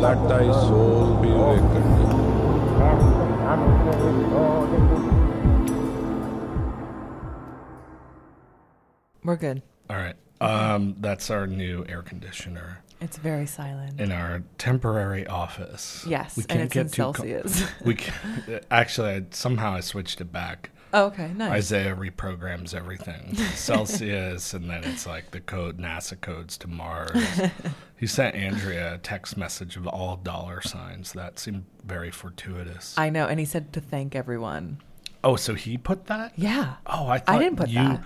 Let thy soul be awakened. We're good. All right. Um, that's our new air conditioner It's very silent. in our temporary office. yes, We can't it's in get too com- we can, actually I, somehow I switched it back. Oh, okay, nice. Isaiah reprograms everything Celsius, and then it's like the code NASA codes to Mars. he sent Andrea a text message of all dollar signs. That seemed very fortuitous. I know, and he said to thank everyone. oh, so he put that? Yeah. Oh, I thought didn't put you. that.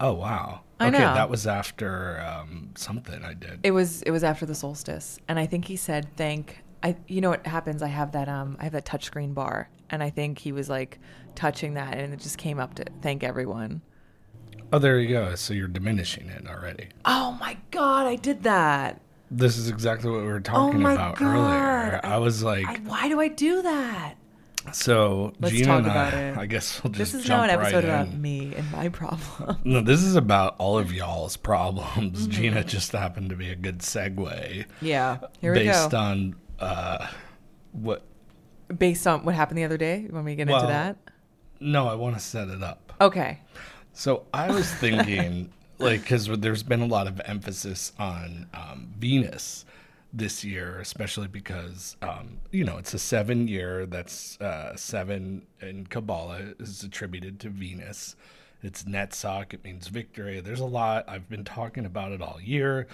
Oh wow. I okay, know. that was after um, something I did. It was it was after the solstice, and I think he said thank. I you know what happens? I have that um I have that touchscreen bar, and I think he was like touching that, and it just came up to thank everyone. oh, there you go. So you're diminishing it already. Oh my god, I did that. This is exactly what we were talking Oh about God. earlier. I was like, I, why do I do that? so Let's Jeana talk and about I, it. I guess we'll just This is now an episode right about me and my problem. No, this is about all of y'all's problems. Mm-hmm. Jeana just happened to be a good segue yeah, here we based go. on uh, what. Based on what happened the other day, when we get Well- into that. No, I want to set it up. Okay. So I was thinking, like, because there's been a lot of emphasis on um, Venus this year, especially because, um, you know, it's a seven year that's uh, seven in Kabbalah is attributed to Venus. It's Netzach, it means victory. There's a lot. I've been talking about it all year.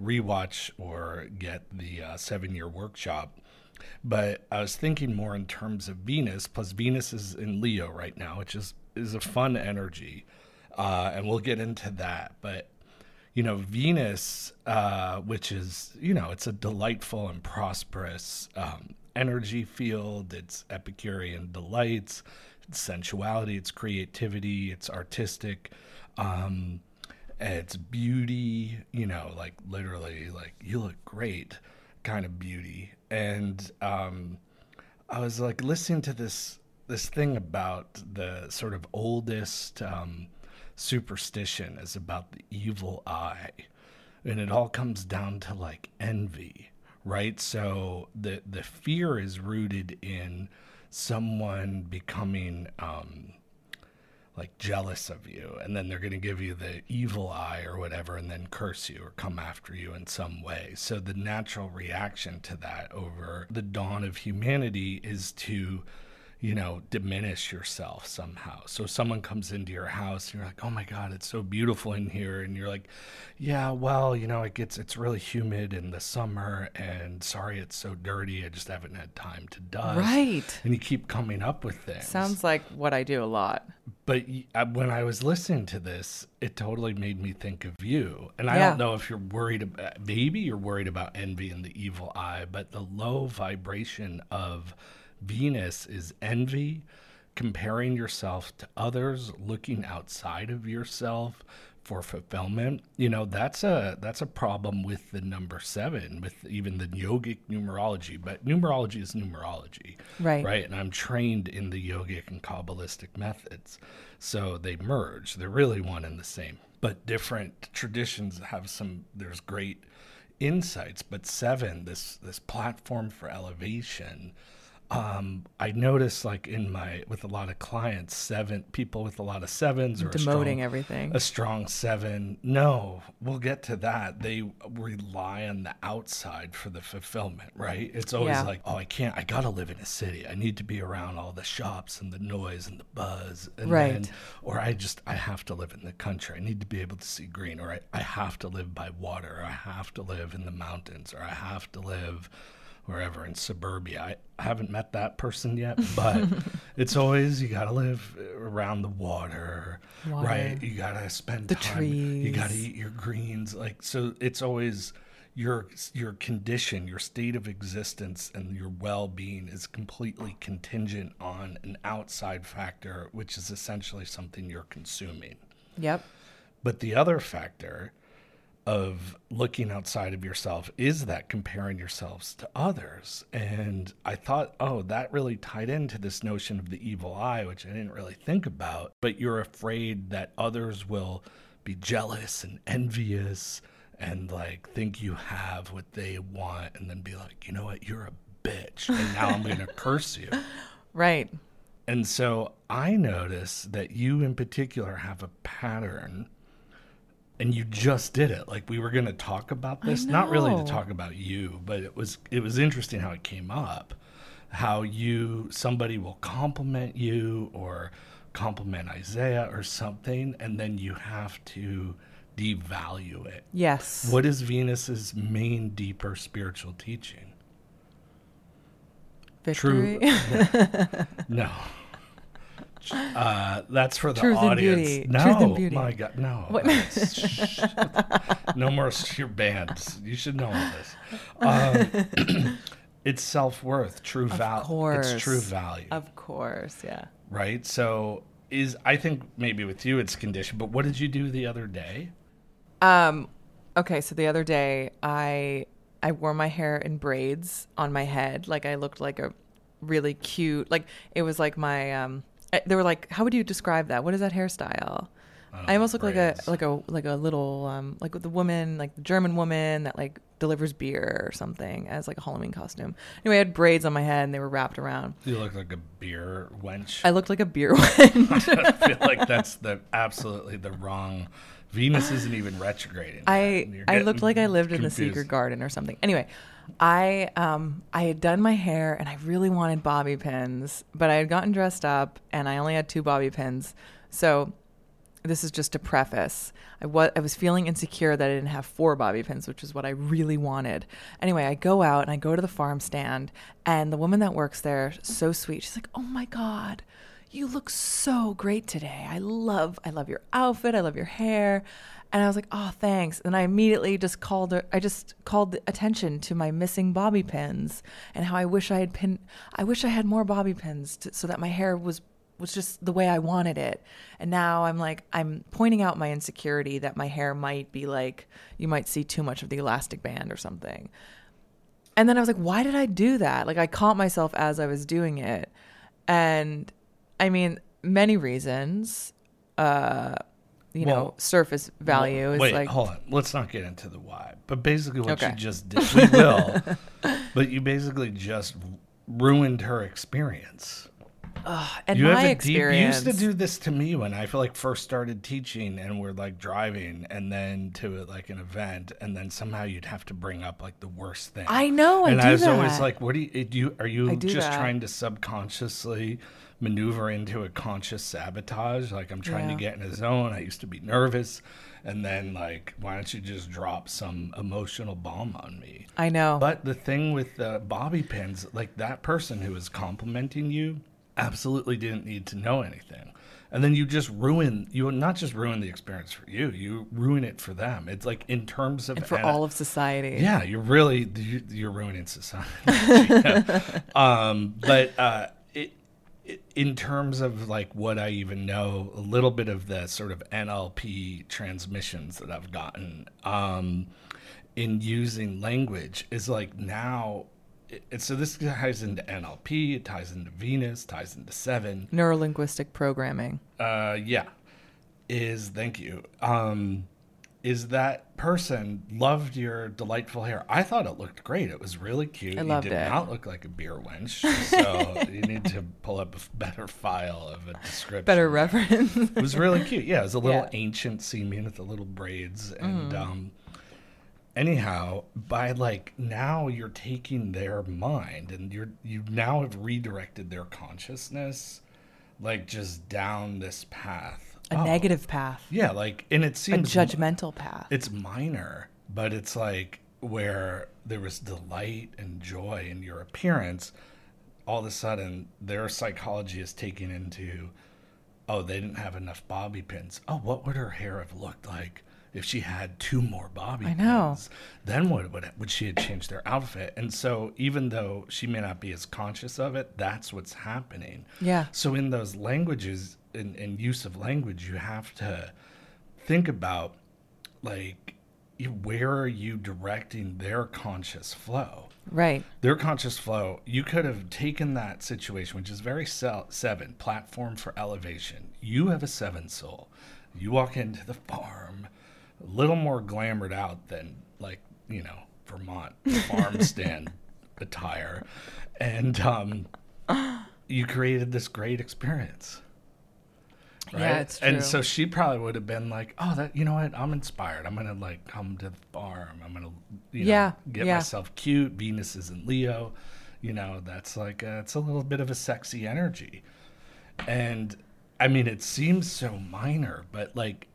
Rewatch or get the uh, seven year workshop. But I was thinking more in terms of Venus, plus Venus is in Leo right now, which is, is a fun energy. Uh, and we'll get into that. But, you know, Venus, uh, which is, you know, it's a delightful and prosperous um, energy field. It's Epicurean delights, it's sensuality, it's creativity, it's artistic. Um, it's beauty, you know, like literally, like you look great kind of beauty. And um, I was like listening to this this thing about the sort of oldest um, superstition is about the evil eye, and it all comes down to like envy, right? So the the fear is rooted in someone becoming. Um, like jealous of you and then they're going to give you the evil eye or whatever and then curse you or come after you in some way. So the natural reaction to that over the dawn of humanity is to you know diminish yourself somehow so someone comes into your house and you're like oh my god it's so beautiful in here and you're like yeah well you know it gets it's really humid in the summer and sorry it's so dirty i just haven't had time to dust Right. and you keep coming up with things Sounds like what I do a lot. but uh, when I was listening to this, it totally made me think of you. And I Yeah. don't know if you're worried about, maybe you're worried about envy and the evil eye, but the low vibration of Venus is envy, comparing yourself to others, looking outside of yourself for fulfillment. You know, that's a that's a problem with the number 7 with even the yogic numerology, but numerology is numerology Right. right? And I'm trained in the yogic and kabbalistic methods, so they merge. They're really one and the same, but different traditions have some. There's great insights, but seven, this this platform for elevation. Um, I notice like in my with a lot of clients, seven people with a lot of sevens or a Demoting strong, everything. a strong seven. No, we'll get to that. They rely on the outside for the fulfillment, right? It's always Yeah. like, oh, I can't, I gotta live in a city. I need to be around all the shops and the noise and the buzz. And Right. Then, or I just, I have to live in the country. I need to be able to see green, or I, I have to live by water, or I have to live in the mountains, or I have to live wherever in suburbia. I, haven't met that person yet, but it's always you got to live around the water, Water. right? You got to spend The time. You got to eat your greens, like so. It's always your your condition, your state of existence, and your well being is completely contingent on an outside factor, which is essentially something you're consuming. Yep. But the other factor of looking outside of yourself is that comparing yourselves to others. And I thought, oh, that really tied into this notion of the evil eye, which I didn't really think about. But you're afraid that others will be jealous and envious and like think you have what they want and then be like, you know what, you're a bitch. And now I'm going to curse you. Right. And so I notice that you in particular have a pattern and you just did it. Like we were going to talk about this, not really to talk about you, but it was it was interesting how it came up. How you somebody will compliment you or compliment Isaiah or something and then you have to devalue it. Yes. What is Venus's main deeper spiritual teaching? Victory. No. Uh, that's for the Truth and audience. beauty. No, Truth and beauty. my God, no. No more your bands. You should know all this. Um, it's self worth, true value. It's true value, of course. Yeah. right? So is I think maybe with you it's conditioned. But what did you do the other day? Um, okay, so the other day I I wore my hair in braids on my head, like I looked like a really cute, like it was like my um. Eh, They were like, "How would you describe that? What is that hairstyle?" I almost look like a like a like a little um like the woman like the German woman that like delivers beer or something as like a Halloween costume. Anyway, I had braids on my head and they were wrapped around. You look like a beer wench. I looked like a beer wench. I feel like that's the absolutely the wrong. Venus isn't even retrograding. I I looked like I lived in the secret garden or something. Anyway, I um I had done my hair and I really wanted bobby pins, but I had gotten dressed up and I only had two bobby pins. So this is just a preface. I was I was feeling insecure that I didn't have four bobby pins, which is what I really wanted. Anyway, I go out and I go to the farm stand and the woman that works there, so sweet. She's like, "Oh my god, you look so great today. I love I love your outfit. I love your hair." And I was like, "Oh, thanks." And I immediately just called her I just called attention to my missing bobby pins and how I wish I had pin I wish I had more bobby pins to, so that my hair was was just the way I wanted it. And now I'm like, I'm pointing out my insecurity that my hair might be like, you might see too much of the elastic band or something. And then I was like, why did I do that? Like, I caught myself as I was doing it. And I mean, many reasons, uh, you know, surface value is Wait, like, hold on. Let's not get into the why. But basically, what Okay. you just did, we will. but you basically just ruined her experience. and you my have a experience. deep. You used to do this to me when I feel like first started teaching, and we're like driving, and then to like an event, and then somehow you'd have to bring up like the worst thing. I know, I and do I was always like, "What do you? Do you are you just that. trying to subconsciously?" Maneuver into a conscious sabotage like i'm trying Yeah. to get in a zone i used to be nervous and then like why don't you just drop some emotional bomb on me I know. but the thing with the bobby pins, like that person who was complimenting you, absolutely didn't need to know anything. And then you just ruin, you not just ruin the experience for you, you ruin it for them. It's like in terms of and for ana- all of society. yeah, you're really you- you're ruining society. Yeah. um, but uh, in terms of like what I even know, a little bit of the sort of NLP transmissions that I've gotten um, in using language is like now. It, so this ties into NLP, it ties into Venus, ties into Seven Neurolinguistic programming. uh yeah is thank you um is that person loved your delightful hair i thought it looked great it was really cute I loved you did it. not look like a beer wench so you need to pull up a better file of a description Better reference. it was really cute yeah it was a little Yeah. ancient seeming with the little braids and Mm. um anyhow by like now you're taking their mind and you're you now have redirected their consciousness like just down this path a Oh, negative path. yeah like and it seems A judgmental path. it's minor but it's like where there was delight and joy in your appearance all of a sudden their psychology is taking into oh they didn't have enough bobby pins oh what would her hair have looked like if she had two more bobby pins? I know. pins then what would would she have changed their outfit and so even though she may not be as conscious of it that's what's happening Yeah. so in those languages in, in use of language you have to think about like where are you directing their conscious flow Right. their conscious flow you could have taken that situation which is very sel- seven platform for elevation you have a seven soul you walk into the farm a little more glamored out than like you know Vermont farm stand attire, and um, you created this great experience. Right? Yeah, it's And so she probably would have been like, "Oh, that you know what? I'm inspired. I'm gonna like come to the farm. I'm gonna, you know, Yeah, get yeah. myself cute. Venus is in Leo. You know, that's like uh it's a little bit of a sexy energy. And I mean, it seems so minor, but like,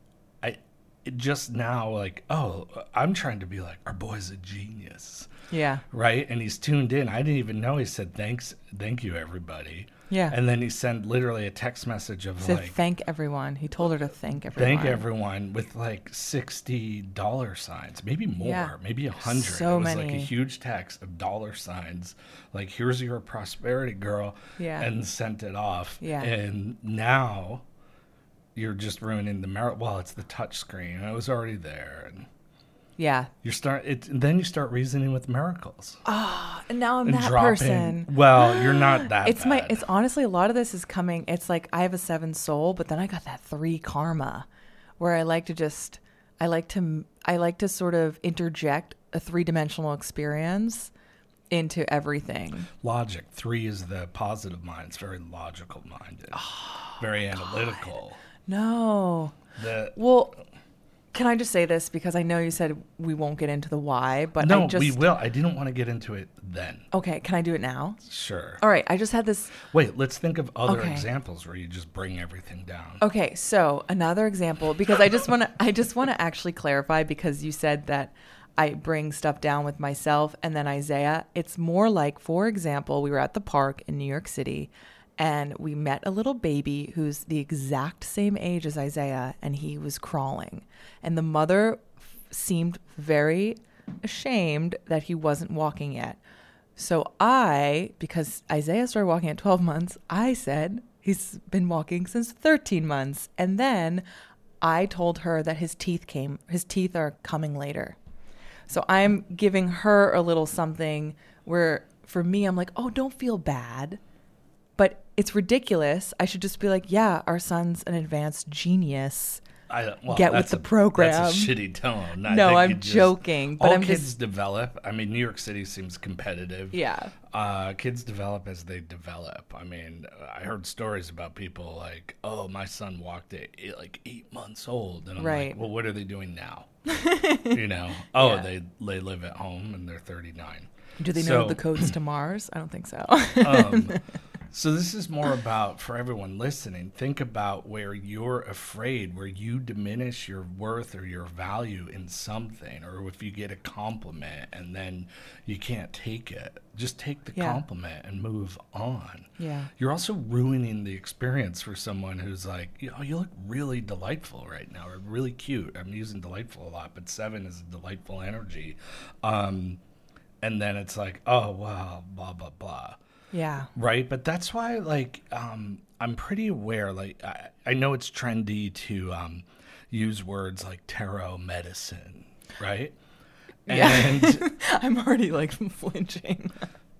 I it just now like, oh, I'm trying to be like, our boy's a genius, Yeah. right? And he's tuned in. I didn't even know he said thanks, thank you, everybody. Yeah. And then he sent literally a text message of Said like, thank everyone. He told her to thank everyone. thank everyone with like 60 dollar signs maybe more Yeah. maybe a hundred So it was like a huge text of dollar signs like here's your prosperity girl Yeah. and sent it off Yeah. and now you're just ruining the merit well it's the touch screen it was already there and Yeah. you start it then you start reasoning with miracles Oh, And now I'm and that dropping person. well you're not that It's my it's honestly a lot of this is coming it's like I have a 7 soul, but then I got that 3 karma where I like to just I like to I like to sort of interject a three-dimensional experience into everything. logic three is the positive mind it's very logical minded Oh, ah, very analytical No. the Well, can I just say this because I know you said we won't get into the why, but no I just we will i didn't want to get into it then Okay, can I do it now? sure All right, I just had this wait let's think of other Okay. examples where you just bring everything down Okay, so another example because I just want to I just want to actually clarify because you said that I bring stuff down with myself and then Isaiah. It's more like for example, we were at the park in New York City and we met a little baby who's the exact same age as Isaiah and he was crawling. And the mother f- seemed very ashamed that he wasn't walking yet. So I, because Isaiah started walking at 12 months, I said he's been walking since 13 months. And then I told her that his teeth came, his teeth are coming later. So I'm giving her a little something where for me, I'm like, oh, don't feel bad. But it's ridiculous. I should just be like, yeah, our son's an advanced genius. I, well, Get with the a- program. That's a shitty tone. I No, I'm just- joking, but all I'm kids just- develop. I mean, New York City seems competitive. Yeah. Uh, kids develop as they develop. I mean, I heard stories about people like, "Oh, my son walked at eight, like eight months old," and I'm Right. like, "Well, what are they doing now?" you know? Oh, Yeah. they they live at home and they're 39. Do they know the codes to Mars? I don't think so. um, so this is more about for everyone listening think about where you're afraid where you diminish your worth or your value in something or if you get a compliment and then you can't take it just take the Yeah. compliment and move on Yeah. you're also ruining the experience for someone who's like know you look really delightful right now or really cute i'm using delightful a lot but seven is a delightful energy um, and then it's like oh wow blah blah blah yeah. right but that's why like um i'm pretty aware like i, I know it's trendy to um use words like tarot medicine right Yeah. I'm already like flinching.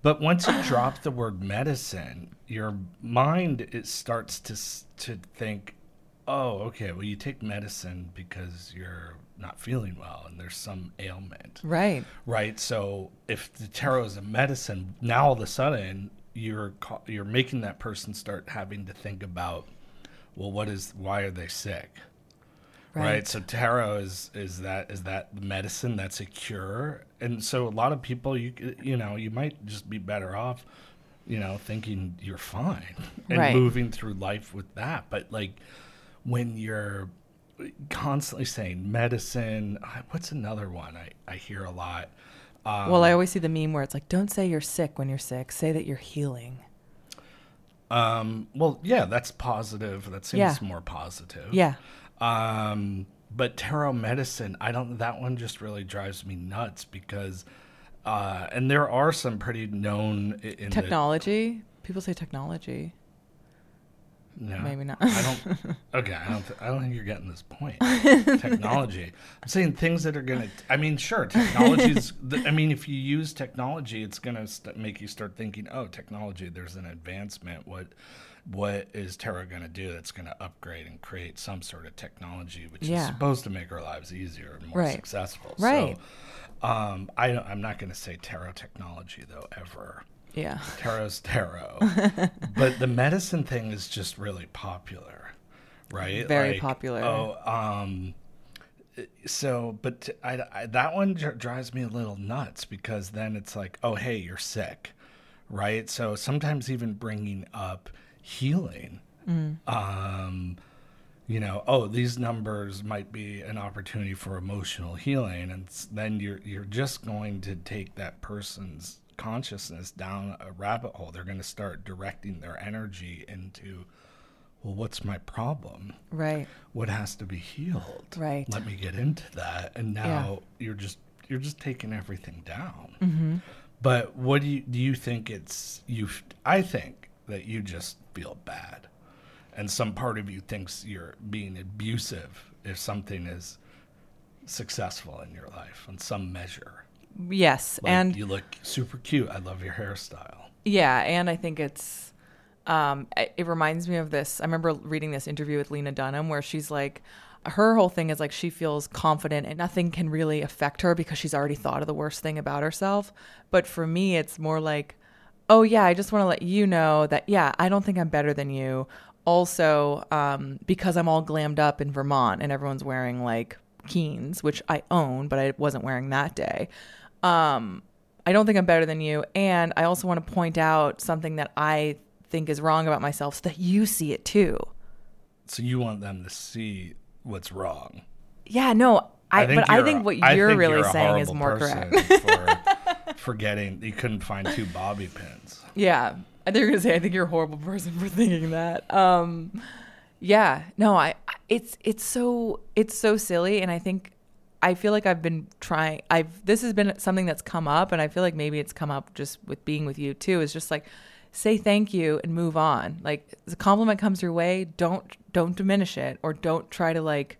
but once you drop the word medicine your mind it starts to to think oh okay well you take medicine because you're not feeling well and there's some ailment right. right? So if the tarot is a medicine, now all of a sudden you're you're making that person start having to think about, well, what is why are they sick, right? Right. So tarot is is that is that medicine that's a cure, and so a lot of people you you know you might just be better off, you know, thinking you're fine and Right. moving through life with that, but like when you're constantly saying medicine what's another one i, I hear a lot um, well, I always see the meme where it's like, don't say you're sick when you're sick. Say that you're healing. um, well yeah that's positive that seems Yeah. more positive Yeah. um, but tarot medicine i don't that one just really drives me nuts because uh, and there are some pretty known in the- Technology. People say technology. No, Maybe not. I don't. Okay, I don't. Th- I don't think you're getting this point. technology. I'm saying things that are gonna. I mean, sure, technology's. th- I mean, if you use technology, it's gonna st- make you start thinking, oh, technology. There's an advancement. What, what is going to do that's going to upgrade and create some sort of technology which Yeah. is supposed to make our lives easier and more Right. successful. Right. So, um, I, I'm not going to say tarot technology though ever. Yeah. Tarot's tarot, but the medicine thing is just really popular, right? Very popular. Oh, um, so but I, I that one dr- drives me a little nuts because then it's like, oh hey, you're sick, right? So sometimes even bringing up healing, um, you know, oh these numbers might be an opportunity for emotional healing, and then you're you're just going to take that person's consciousness down a rabbit hole. They're going to start directing their energy into, well, what's my problem? Right. what has to be healed. Right. Let me get into that. And now you're just you're just taking everything down. Mm-hmm. But what do you do? You think it's you? I think that you just feel bad, and some part of you thinks you're being abusive if something is successful in your life on some measure. Yes. Like and you look super cute. I love your hairstyle. Yeah, and I think it's um it reminds me of this. I remember reading this interview with Lena Dunham where she's like her whole thing is like she feels confident and nothing can really affect her because she's already thought of the worst thing about herself. But for me it's more like oh yeah, I just want to let you know that yeah, I don't think I'm better than you. Also, um, because I'm all glammed up in Vermont and everyone's wearing like Keens, which I own, but I wasn't wearing that day. Um, I don't think I'm better than you. And I also want to point out something that I think is wrong about myself so that you see it too. So you want them to see what's wrong. Yeah, no, I, think but I think what you're think really you're saying is more correct. for forgetting you couldn't find two bobby pins. yeah. I think you're going to say I think you're a horrible person for thinking that. Um yeah, no, I- it's it's so it's so silly and I think I feel like I've been trying I've this has been something that's come up and I feel like maybe it's come up just with being with you too is just like say thank you and move on. Like the compliment comes your way, don't don't diminish it or don't try to like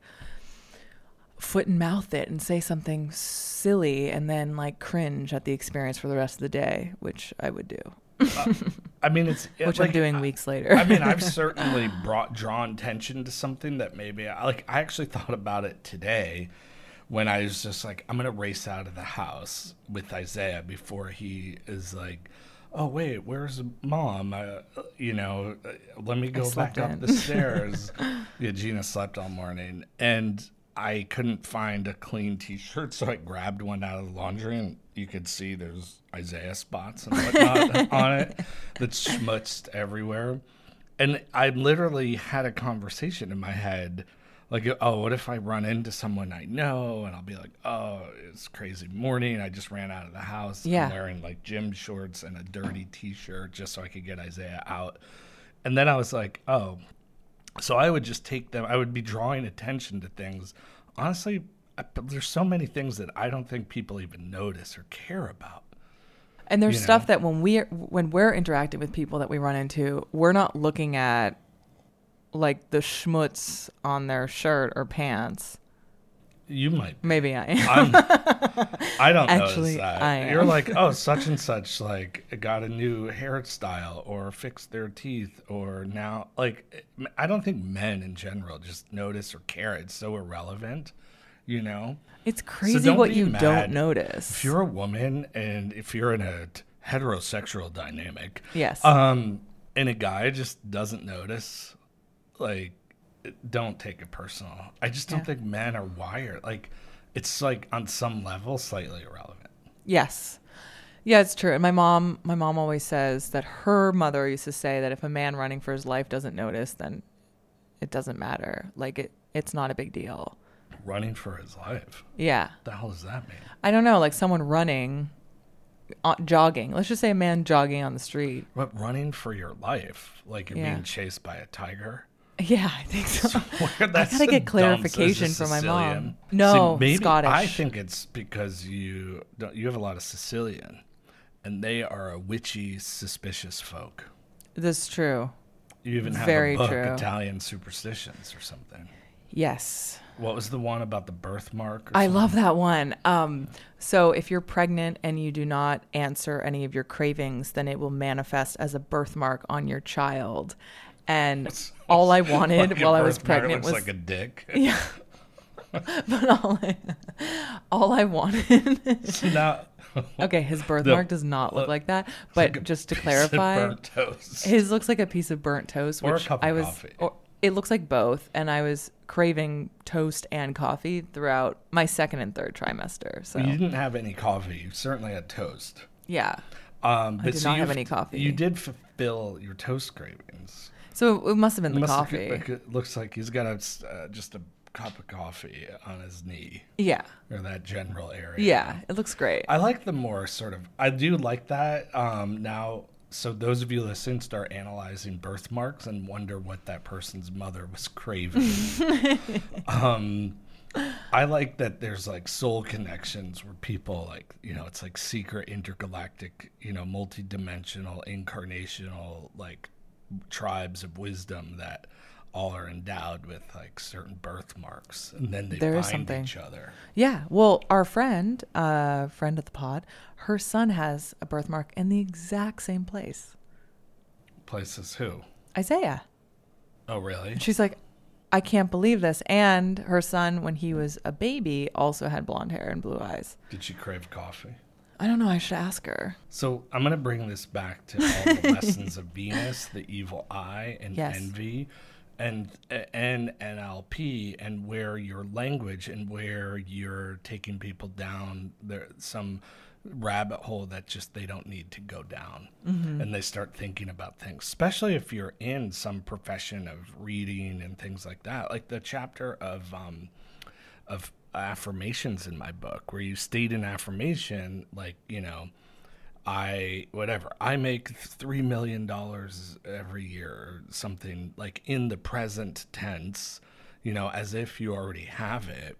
foot and mouth it and say something silly and then like cringe at the experience for the rest of the day, which I would do. I mean, it's Which I'm doing I- weeks later. I mean, I've certainly brought drawn attention to something that maybe I like. I actually thought about it today when I was just like, I'm gonna race out of the house with Isaiah before he is like. Oh wait, where's mom? Uh, you know, uh, let me go back slept up the stairs. yeah, Jeana slept all morning, and I couldn't find a clean T-shirt, so I grabbed one out of the laundry, and you could see there's Isaiah spots and whatnot on it that's schmutzed everywhere. And I literally had a conversation in my head, like, oh, what if I run into someone I know, and I'll be like, oh, it's crazy morning. I just ran out of the house. Yeah. I'm wearing like gym shorts and a dirty T-shirt just so I could get Isaiah out. And then I was like, oh, so I would just take them. I would be drawing attention to things. Honestly, I, there's so many things that I don't think people even notice or care about. And there's you stuff know. that when we're when we're interacting with people that we run into, we're not looking at like the schmutz on their shirt or pants. You might. Maybe I am. I don't Actually, notice that. I You're like, oh, such and such, like, got a new hairstyle or fixed their teeth or now, like, I don't think men in general just notice or care. It's so irrelevant, you know? It's crazy don't what you mad. don't notice. If you're a woman and if you're in a t- heterosexual dynamic, yes. um, and a guy just doesn't notice, like, don't take it personal. I just don't Yeah. think men are wired. Like, it's like on some level slightly irrelevant. Yes. Yeah, it's true. And my mom, my mom always says that her mother used to say that if a man running for his life doesn't notice, then it doesn't matter. Like it, it's not a big deal. Running for his life. Yeah. What the hell does that mean? I don't know, like someone running, uh, jogging. Let's just say a man jogging on the street. What running for your life? Like you're Yeah. being chased by a tiger? Yeah, I think so. I that's gotta get clarification from my mom. No, maybe, Scottish. I think it's because you don't, you have a lot of Sicilian, and they are a witchy, suspicious folk. This is true. You even have Very a book, true. Italian Superstitions or something. Yes. What was the one about the birthmark? Or I something? love that one. Um, so if you're pregnant and you do not answer any of your cravings, then it will manifest as a birthmark on your child. And all I wanted while I was pregnant was like a dick. yeah. but all I, all I wanted. Now, okay, his birthmark The- does not look look, like that. But like just to clarify, burnt toast. his looks like a piece of burnt toast, Or a which cup of I was. coffee. Or, it looks like both, and I was craving toast and coffee throughout my second and third trimester. So You didn't have any coffee. You certainly had toast. yeah, Um, but did so not you've- any coffee. You did fulfill your toast cravings. So it must have been the must look coffee. like it looks like he's got a, uh, just a cup of coffee on his knee yeah, or that general area. yeah, it looks great. I like the more sort of. I do like that. Um, now, so those of you listening start analyzing birthmarks and wonder what that person's mother was craving. um, I like that there's like soul connections where people like you know it's like secret intergalactic you know multi-dimensional incarnational like tribes of wisdom that all are endowed with like certain birthmarks and then they There is find something. each other. Yeah. Well, our friend, uh, friend of the pod, her son has a birthmark in the exact same place. Places who? Isaiah. Oh really? And she's like, I can't believe this. And her son, when he was a baby, also had blonde hair and blue eyes. Did she crave coffee? I don't know. I should ask her. So I'm gonna bring this back to all the lessons of Venus, the evil eye, and Yes. envy, and and NLP, and where your language and where you're taking people down there some rabbit hole that just they don't need to go down, and they start thinking about things, especially if you're in some profession of reading and things like that, like the chapter of. Um, of affirmations in my book where you state an affirmation like you know i whatever i make three million dollars every year or something like in the present tense you know as if you already have it.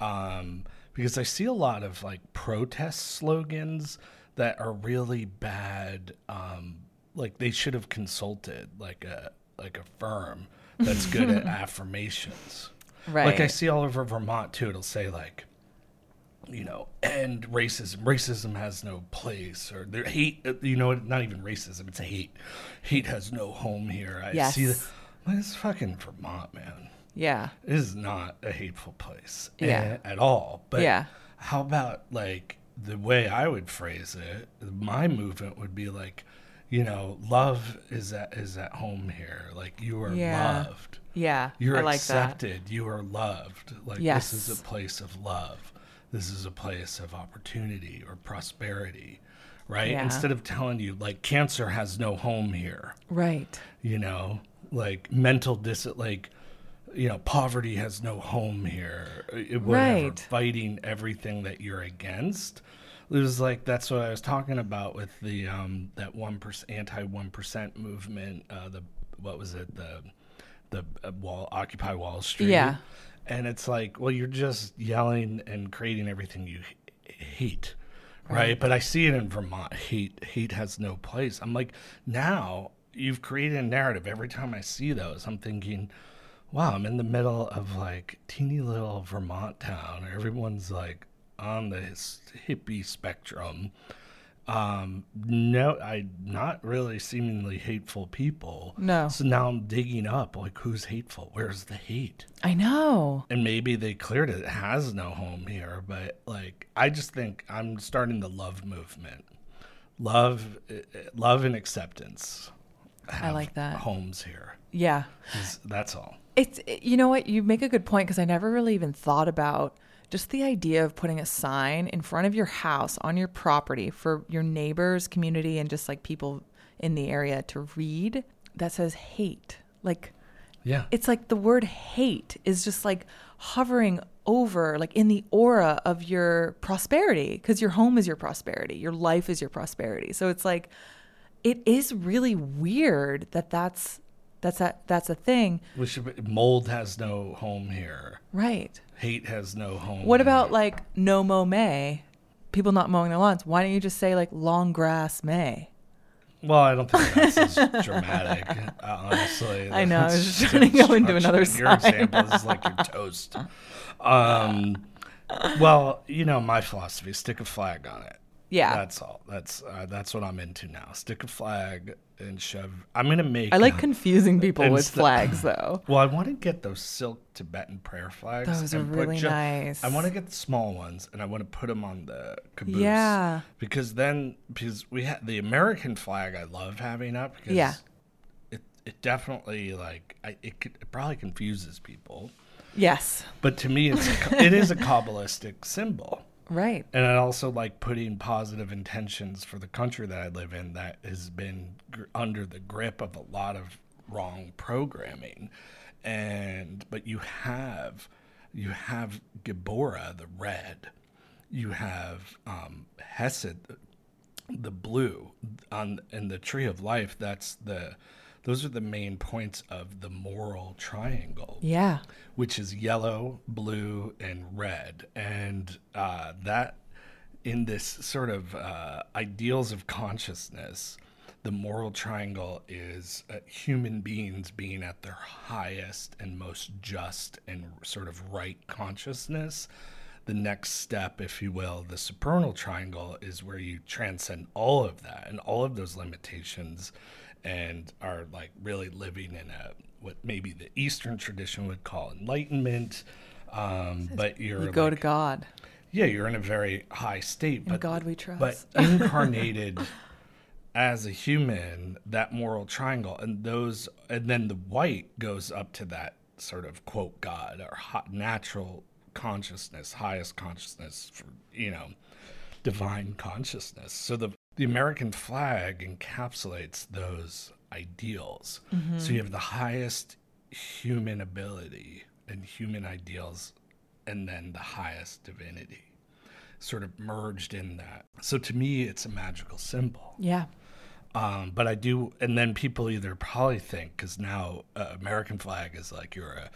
Um because i see a lot of like protest slogans that are really bad um like they should have consulted like a like a firm that's good at affirmations Right. like I see all over Vermont too. It'll say like, you know, end racism. Racism has no place, or there hate. uh, You know, not even racism. It's hate. Hate has no home here. I Yes. see. Well, it's fucking Vermont, man. yeah. It is not a hateful place Yeah. a- at all. But Yeah. how about like the way I would phrase it? My movement would be like, you know, love is at is at home here. Like you are Yeah. loved. Yeah. You're I like that. accepted. You are loved. Like Yes. this is a place of love. This is a place of opportunity or prosperity, right? Yeah. Instead of telling you like cancer has no home here, Right. you know, like mental dis like you know, poverty has no home here. uh, Whatever, Right. fighting everything that you're against. It was like that's what I was talking about with the um that one percent anti one percent movement. Uh, the what was it the the uh, wall Occupy Wall Street. Yeah. and it's like, well, you're just yelling and creating everything you hate, right? But I see it in Vermont. Hate hate has no place. I'm like, now you've created a narrative. Every time I see those, I'm thinking, wow, I'm in the middle of like teeny little Vermont town. Everyone's like on the hippie spectrum. Um, no, I not really seemingly hateful people. No. So now I'm digging up like who's hateful? Where's the hate? I know. And maybe they cleared it. It has no home here, but like I just think I'm starting the love movement. Love, eh, eh, love and acceptance. have like that. Homes here. Yeah. That's all. It's it- you know what you make a good point because I never really even thought about just the idea of putting a sign in front of your house on your property for your neighbors, community, and just like people in the area to read that says hate. Like Yeah. it's like the word hate is just like hovering over like in the aura of your prosperity because your home is your prosperity your life is your prosperity so it's like it is really weird that that's that's a, that's a thing We should. Mold has no home here. right Hate has no home. what here. about like no mow may people not mowing their lawns why don't you just say like long grass may Well, I don't think that's as dramatic, honestly. I know, I was just trying to go into another Your sign. example is like your toast. Um, well, you know, my philosophy: stick a flag on it. Yeah. That's all. That's uh, that's what I'm into now. Stick a flag and shove. I'm gonna make. I like confusing people with Insta- flags though. Well, I want to get those silk Tibetan prayer flags. Those are really ju- nice. I want to get the small ones and I want to put them on the caboose. Yeah. Because then, because we had the American flag, I love having up. Because Yeah. It it definitely like I it, could, it probably confuses people, Yes. but to me it's a, it is a kabbalistic symbol. Right. And I also like putting positive intentions for the country that I live in that has been gr- under the grip of a lot of wrong programming. And but you have you have Geburah the red, you have um, Hesed the blue on in the tree of life. That's the those are the main points of the moral triangle Yeah. which is yellow, blue, and red. And uh, that, in this sort of uh, ideals of consciousness, the moral triangle is uh, human beings being at their highest and most just and sort of right consciousness. The next step, if you will, the supernal triangle, is where you transcend all of that and all of those limitations and are like really living in a what maybe the Eastern tradition would call enlightenment. Um, but you're You go like- to God. yeah, you're in a very high state. In but God we trust. but incarnated as a human, that moral triangle, and those, and then the white goes up to that sort of quote God or hot, natural consciousness, highest consciousness, for you know, divine consciousness. So the the American flag encapsulates those ideals. So you have the highest human ability and human ideals, and then the highest divinity sort of merged in that. So to me, it's a magical symbol. yeah. Um, but I do, and then people either probably think because now uh, American flag is like you're a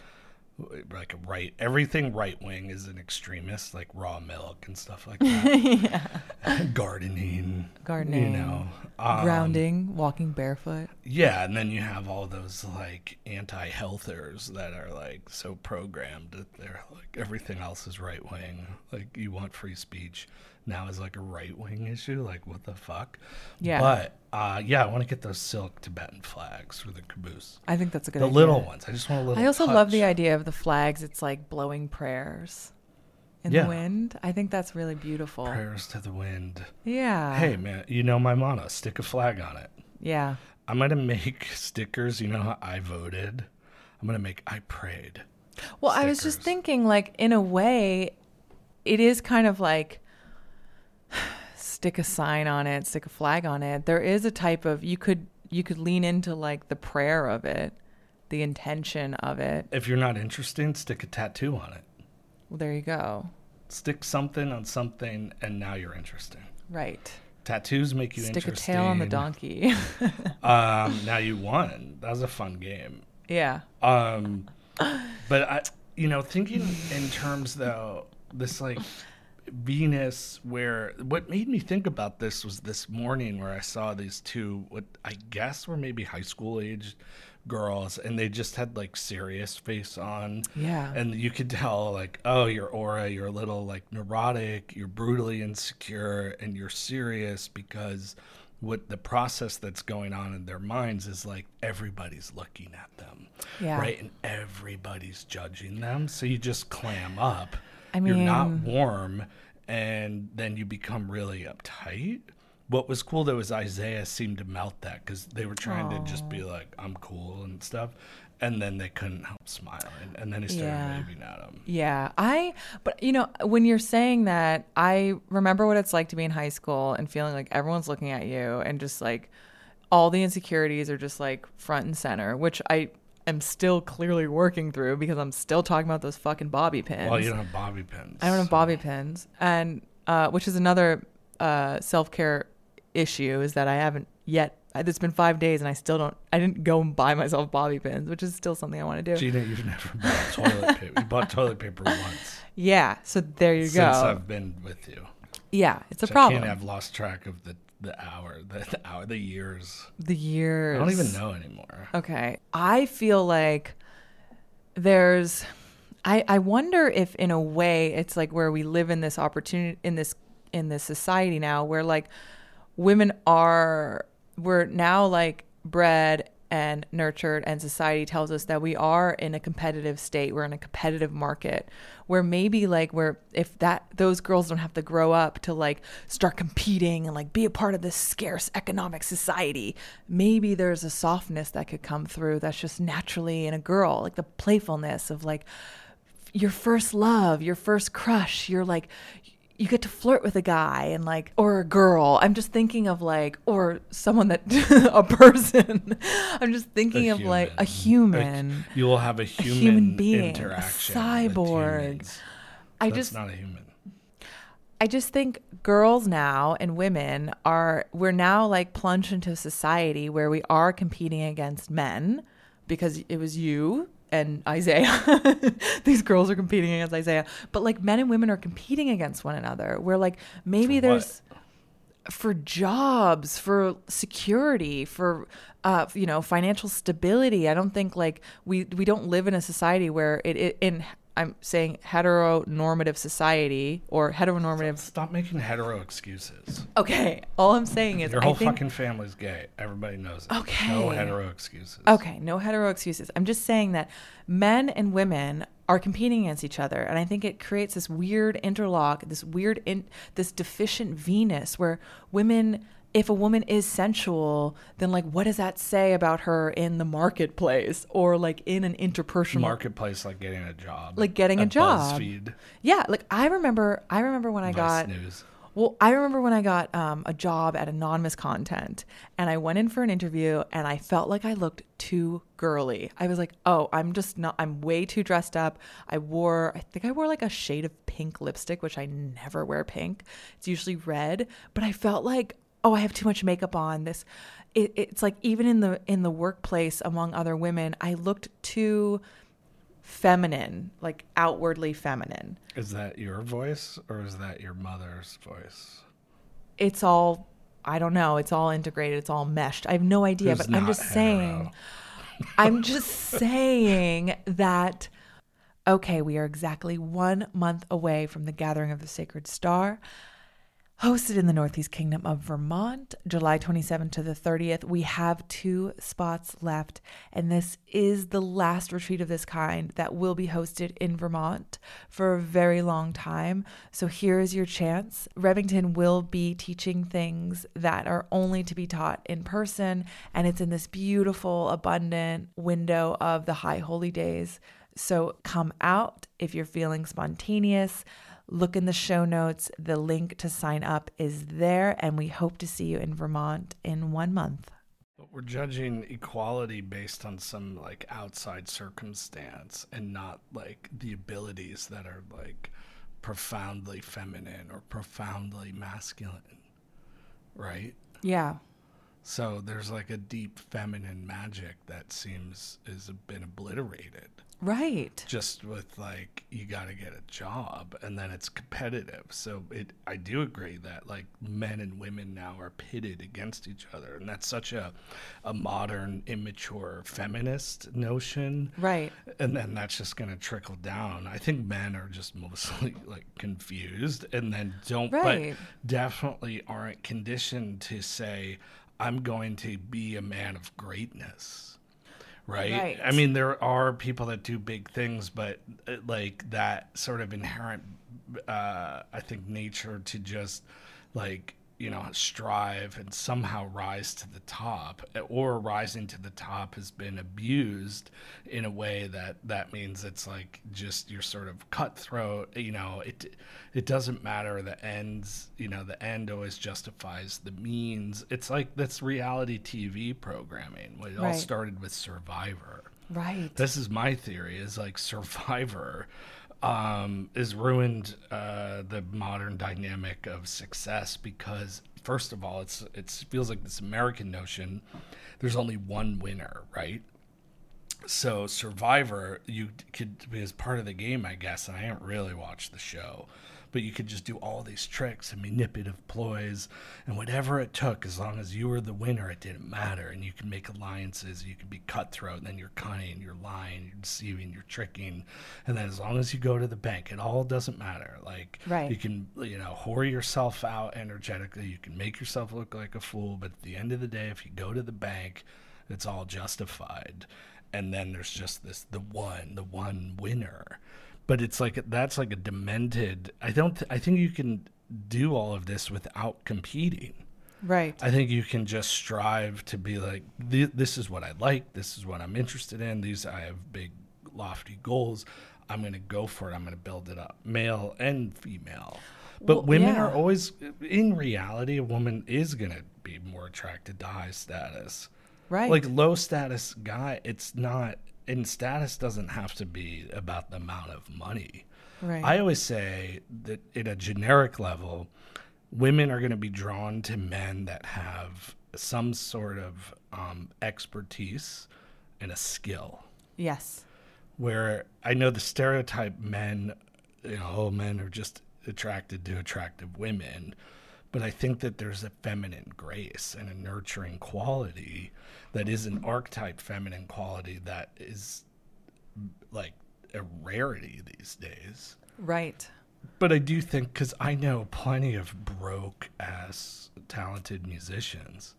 like right everything right wing is an extremist like raw milk and stuff like that. yeah. Gardening, Gardening. you know, um, Grounding, walking barefoot. yeah, and then you have all those like anti-healthers that are like so programmed that they're like everything else is right wing. Like you want free speech now is like a right wing issue. Like what the fuck? Yeah. But uh, yeah, I want to get those silk Tibetan flags for the caboose. I think that's a good The idea. little ones. I just want a little. I also love the idea of the flags. It's like blowing prayers in Yeah. the wind. I think that's really beautiful. prayers to the wind. Yeah. Hey man, you know my motto: stick a flag on it. Yeah. I'm gonna make stickers. You know how I voted. I'm gonna make I prayed. Well, I was just thinking, like, in a way, it is kind of like stick a sign on it, stick a flag on it. There is a type of you could you could lean into like the prayer of it, the intention of it. If you're not interested, stick a tattoo on it. Well, there you go. Stick something on something, and now you're interesting. Right. Tattoos make you Stick a tail on the donkey. Um, now you won. That was a fun game. yeah. Um, but I, you know, thinking in terms though, this like Venus, where what made me think about this was this morning where I saw these two, what I guess were maybe high school aged girls, and they just had like serious face on. Yeah. And you could tell, like, oh, your aura, you're a little like neurotic, you're brutally insecure, and you're serious because what the process that's going on in their minds is like everybody's looking at them. Yeah. Right. And everybody's judging them. So you just clam up. I mean, you're not warm. And then you become really uptight. What was cool though is Isaiah seemed to melt that because they were trying to just be like, I'm cool and stuff. And then they couldn't help smiling. And then he started Yeah. waving at him. Yeah, I, but you know, when you're saying that, I remember what it's like to be in high school and feeling like everyone's looking at you and just like all the insecurities are just like front and center, which I am still clearly working through because I'm still talking about those fucking bobby pins. Well, you don't have bobby pins. I don't have so- bobby pins, and uh, which is another uh, self care issue is that I haven't yet. It's been five days and I still don't. I didn't go and buy myself bobby pins, which is still something I want to do. Jeana, you've never bought toilet paper. You bought toilet paper once Yeah, so there you since go. Since I've been with you. Yeah, it's a So problem. I can't have lost track of the, the hour, the, the hour, the years. the years. I don't even know anymore. Okay. I feel like there's I I wonder if in a way it's like where we live in this opportunity in this in this society now where like women are we're now like bred and nurtured and society tells us that we are in a competitive state. We're in a competitive market where maybe like where if that those girls don't have to grow up to like start competing and like be a part of this scarce economic society maybe there's a softness that could come through that's just naturally in a girl like the playfulness of like your first love your first crush you're like you get to flirt with a guy and like or a girl i'm just thinking of like or someone that a person i'm just thinking A of like a human. human You will have a a human, human being a interaction. with cyborg i That's just not a human. I just think girls now and women are we're now like plunged into a society where we are competing against men because it was you and Isaiah. These girls are competing against Isaiah. But like men and women are competing against one another. Where like maybe For there's for jobs, for security, for uh, you know, financial stability. I don't think like we we don't live in a society where it, it in I'm saying heteronormative society or heteronormative. Stop making hetero excuses. Okay, all I'm saying is Your whole think fucking family's gay. Everybody knows it. Okay. No hetero excuses. Okay, no hetero excuses. I'm just saying that men and women are competing against each other, and I think it creates this weird interlock, this weird, in, this deficient Venus where women. If a woman is sensual, then like what does that say about her in the marketplace or like in an interpersonal Marketplace like getting a job. Like getting a at job. BuzzFeed, Yeah, like I remember I remember when I Vice got News. Well, I remember when I got um, a job at Anonymous Content and I went in for an interview and I felt like I looked too girly. I was like, oh, I'm just not, I'm way too dressed up. I wore, I think I wore like a shade of pink lipstick, which I never wear pink. It's usually red, but I felt like, oh, I have too much makeup on. This, it, it's like even in the in the workplace among other women, I looked too feminine, like outwardly feminine. Is that your voice or is that your mother's voice? it's all I don't know, it's all integrated, it's all meshed. I have no idea, Who's but I'm just saying? I'm just saying that okay, we are exactly 1 month away from the gathering of the sacred star. Hosted in the Northeast Kingdom of Vermont, July 27th to the 30th. We have two spots left, and this is the last retreat of this kind that will be hosted in Vermont for a very long time. So here is your chance. Remington will be teaching things that are only to be taught in person, and it's in this beautiful, abundant window of the High Holy Days. So come out if you're feeling spontaneous. Look in the show notes. The link to sign up is there, and we hope to see you in Vermont in one month. But we're judging equality based on some like outside circumstance and not like the abilities that are like profoundly feminine or profoundly masculine. Right? Yeah. So there's like a deep feminine magic that seems has been obliterated. Right. just with like you got to get a job and then it's competitive so it i do agree that like men and women now are pitted against each other and that's such a a modern immature feminist notion Right. and then that's just going to trickle down i think men are just mostly like confused and then don't Right. but definitely aren't conditioned to say i'm going to be a man of greatness right? Right. I mean, there are people that do big things, but uh, like that sort of inherent, uh, I think, nature to just like you know strive and somehow rise to the top, or rising to the top has been abused in a way that that means it's like just you're sort of cutthroat. You know, it it doesn't matter the ends. You know, the end always justifies the means. It's like that's reality TV programming. It all started with Survivor. Right. This is my theory: is like Survivor um, is ruined uh, the modern dynamic of success because first of all, it's it feels like this American notion. There's only one winner, right? So Survivor, you could be as part of the game, I guess. And I haven't really watched the show, but you could just do all these tricks and manipulative ploys and whatever it took, as long as you were the winner, it didn't matter. And you can make alliances, you can be cutthroat, and then you're cunning, you're lying, you're deceiving, you're tricking. And then as long as you go to the bank, it all doesn't matter. Like, Right. you can, you know, whore yourself out energetically, you can make yourself look like a fool, but at the end of the day, if you go to the bank, it's all justified. And then there's just this the one, the one winner. But it's like that's like a demented. I don't. Th- I think you can do all of this without competing. Right. I think you can just strive to be like, this is what I like. This is what I'm interested in. These I have big, lofty goals. I'm going to go for it. I'm going to build it up, male and female. But Well, women yeah. are always, in reality, a woman is going to be more attracted to high status. right. Like low status guy, it's not. And status doesn't have to be about the amount of money. right. I always say that at a generic level, women are going to be drawn to men that have some sort of um, expertise and a skill. yes. Where I know the stereotype men, you know, men are just attracted to attractive women. But I think that there's a feminine grace and a nurturing quality that is an archetype feminine quality that is like a rarity these days. Right. But I do think because I know plenty of broke ass talented musicians.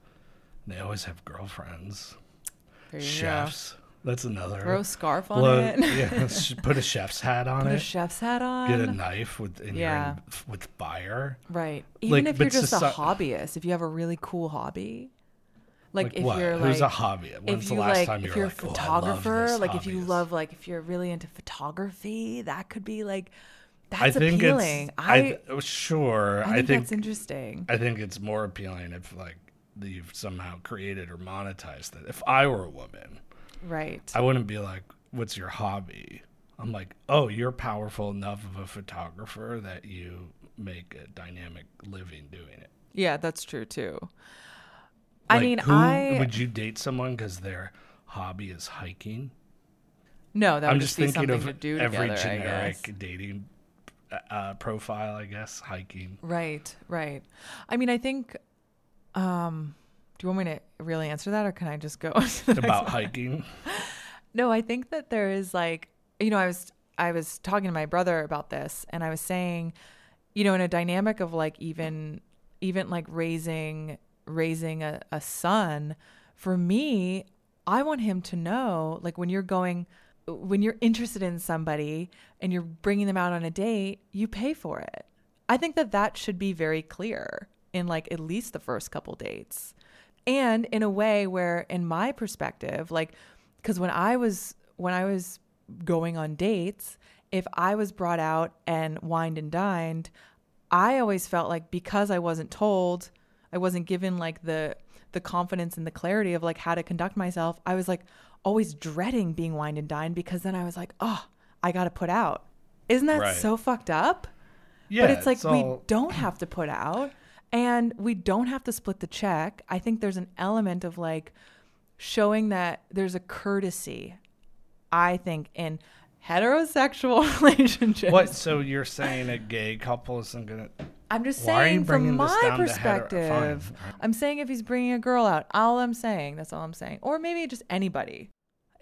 They always have girlfriends, chefs. That's another. Throw a scarf on Blow- it. yeah, put a chef's hat on it. Put a chef's hat on. Get a knife with Yeah. in- with fire. Right. Even Like, if you're just a hobbyist, if you have a really cool hobby, like, Like, if what? you're like, Who's a hobby? When's if the last like, time you if were you're like, a "Oh, I photographer, this like if you love, like if you're really into photography, that could be like, that's I think appealing. it's. I, I, th- oh, sure. I I think think. that's interesting. I think it's more appealing if like you've somehow created or monetized it. If I were a woman, right. I wouldn't be like, "What's your hobby?" I'm like, "Oh, you're powerful enough of a photographer that you make a dynamic living doing it." yeah, that's true too. I mean, who, I would you date someone because their hobby is hiking? no, that would I'm just just be thinking something of to do every together. I generic guess. dating uh, profile, I guess. Hiking. Right, right. I mean, I think. Um, do you want me to really answer that, or can I just go on to the next About hiking. No, I think that there is like, you know, I was I was talking to my brother about this, and I was saying, you know, in a dynamic of like even even like raising raising a, a son, for me, I want him to know, like when you're going when you're interested in somebody and you're bringing them out on a date, you pay for it. I think that that should be very clear in like at least the first couple dates. And in a way where in my perspective, like cuz when I was when I was going on dates, if I was brought out and wined and dined, I always felt like because I wasn't told, I wasn't given like the the confidence and the clarity of like how to conduct myself, I was like always dreading being wined and dined because then I was like, "Oh, I got to put out." Isn't that Right. so fucked up? Yeah, but it's like we all- don't have to put out and we don't have to split the check. I think there's an element of like showing that there's a courtesy, I think, in heterosexual relationships. What? So you're saying a gay couple isn't gonna? I'm just Why are you saying from my to hetero- perspective. fine. I'm saying if he's bringing a girl out, all I'm saying, that's all I'm saying. Or maybe just anybody.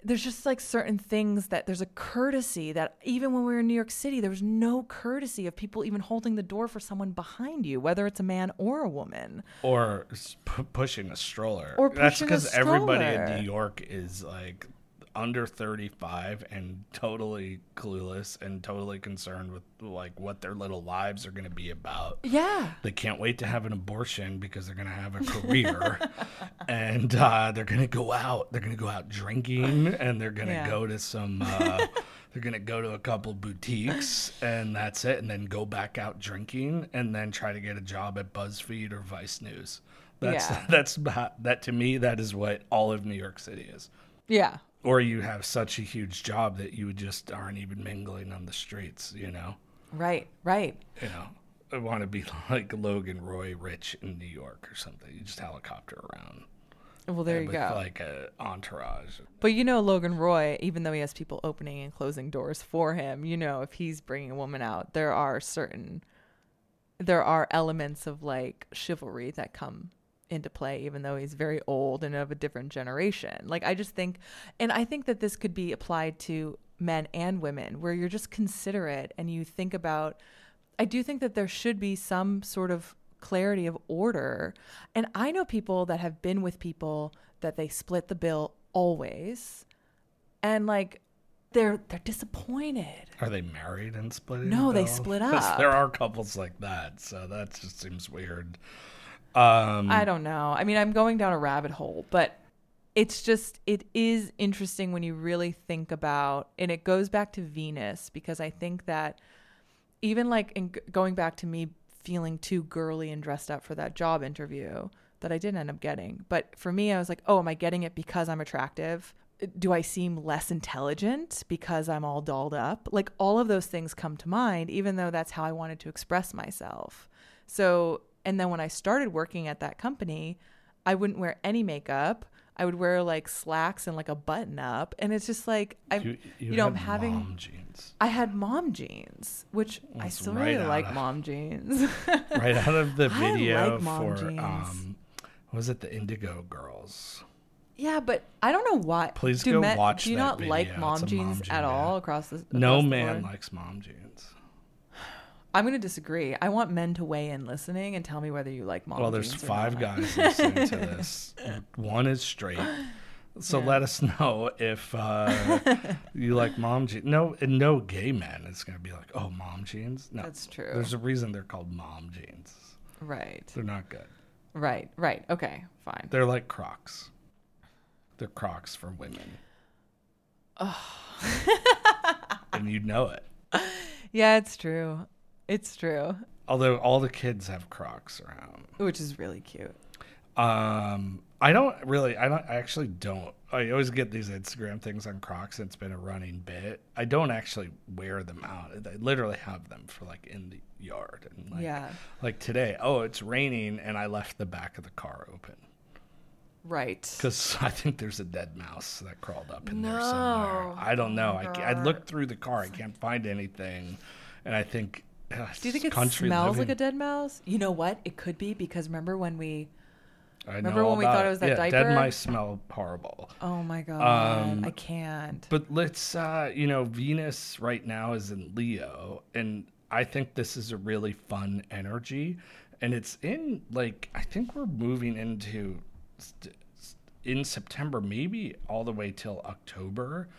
There's just like certain things that there's a courtesy that even when we were in New York City, there was no courtesy of people even holding the door for someone behind you, whether it's a man or a woman. Or pu- pushing a stroller. Or pushing a because everybody in. New York is like under 35 and totally clueless and totally concerned with like what their little lives are going to be about. Yeah. They can't wait to have an abortion because they're going to have a career and uh, they're going to go out. They're going to go out drinking and they're going to Yeah. go to some. Uh, they're going to go to a couple boutiques and that's it. And then go back out drinking and then try to get a job at BuzzFeed or Vice News. That's Yeah. that's that to me. That is what all of New York City is. Yeah. Or you have such a huge job that you just aren't even mingling on the streets. You know Right. Right. you know, I want to be like Logan Roy Rich in New York or something. You just helicopter around. Well, there you with go. Like a entourage. But you know, Logan Roy, even though he has people opening and closing doors for him, you know, if he's bringing a woman out, there are certain there are elements of like chivalry that come into play, even though he's very old and of a different generation. Like, I just think, and I think that this could be applied to men and women, where you're just considerate and you think about. I do think that there should be some sort of clarity of order. And I know people that have been with people that they split the bill always. And like they're they're disappointed. Are they married and splitting? No, the they split up. There are couples like that, so that just seems weird. Um, I don't know. I mean, I'm going down a rabbit hole, but it's just it is interesting when you really think about and it goes back to Venus because I think that even like in going back to me feeling too girly and dressed up for that job interview that I didn't end up getting. But for me, I was like, "Oh, am I getting it because I'm attractive? Do I seem less intelligent because I'm all dolled up?" Like all of those things come to mind even though that's how I wanted to express myself. So, and then when I started working at that company, I wouldn't wear any makeup. I would wear like slacks and like a button up, and it's just like I, you, you, know, I'm having. mom jeans I had mom jeans, which I still right really like of- mom jeans. right out of the video like mom for jeans. um, was it the Indigo Girls? yeah, but I don't know why. Please do go men, watch Do you not like mom jeans mom jean, at all across the? No man board? likes mom jeans. I'm going to disagree. I want men to weigh in listening and tell me whether you like mom jeans. well, there's five guys listening to this. One is straight. So Yeah. let us know if uh, you like mom jeans. No, and no gay man is going to be like, oh, mom jeans. No, That's true. There's a reason they're called mom jeans. Right. They're not good. Right. Right. Okay. Fine. They're like Crocs. They're Crocs for women. Oh. and you know it. Yeah, it's true. It's true. Although all the kids have Crocs around. Which is really cute. Um, I don't really. I don't. I actually don't. I always get these Instagram things on Crocs. And it's been a running bit. I don't actually wear them out. I literally have them for like in the yard and like, Yeah. Like today. Oh, it's raining, and I left the back of the car open Right. because I think there's a dead mouse that crawled up in there somewhere. I don't know. Oh I, I looked through the car. I can't find anything, and I think. Uh, Do you think it country smells like a dead mouse? You know what? It could be because remember when we I Remember know when we thought it was that yeah, diaper? Dead mice smell horrible. Oh my god. Um, I can't. But let's, uh, you know, Venus right now is in Leo, and I think this is a really fun energy. And it's in, like, I think we're moving into st- in September, maybe all the way till October.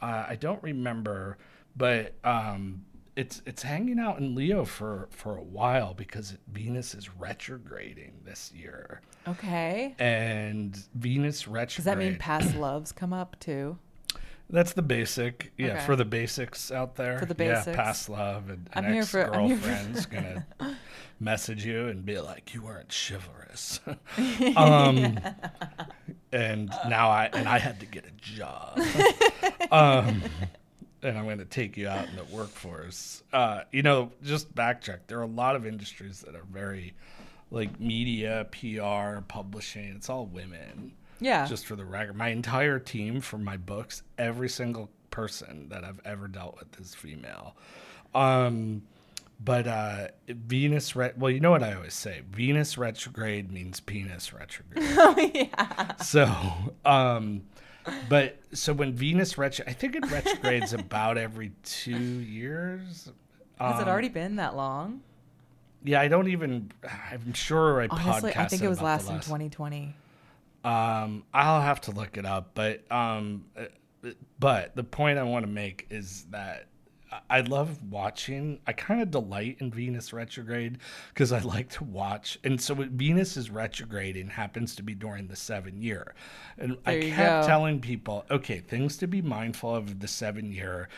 Uh, I don't remember, but um, it's it's hanging out in Leo for for a while because Venus is retrograding this year, Okay. and Venus retrograde. Does that mean past loves come up too? That's the basic. Yeah, Okay. for the basics out there. For the Yeah, basics. past love and I'm an ex girlfriend's gonna message you and be like, "You weren't chivalrous," um, and now I and I had to get a job, um, and I'm gonna take you out in the workforce. Uh, you know, just backtrack. There are a lot of industries that are very like media, PR, publishing. It's all women Yeah. just for the record my entire team for my books every single person that i've ever dealt with is female um but uh venus re- well you know what i always say venus retrograde means penis retrograde oh yeah. so um but so when venus retro i think it retrogrades about every two years Has it Um, already been that long? yeah i don't even i'm sure i Honestly, I think it was about last in 2020. Um, I'll have to look it up, but um, but the point I want to make is that I- I love watching. I kind of delight in Venus retrograde because I like to watch. And so Venus is retrograding happens to be during the seven year, and I There you kept go. telling people, okay, things to be mindful of the seven year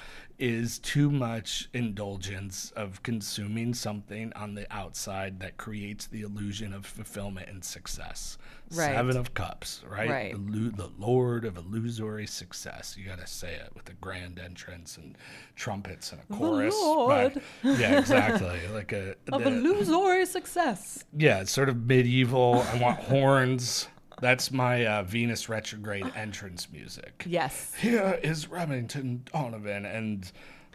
is too much indulgence of consuming something on the outside that creates the illusion of fulfillment and success. Right. Seven of Cups, right? Right. The, the Lord of illusory success. You got to say it with a grand entrance and trumpets and a chorus. Lord. But- yeah, exactly. Like a Of the- illusory success. yeah, it's sort of medieval. I want horns. That's my uh, Venus retrograde entrance music. Yes. Here is Remington Donovan, and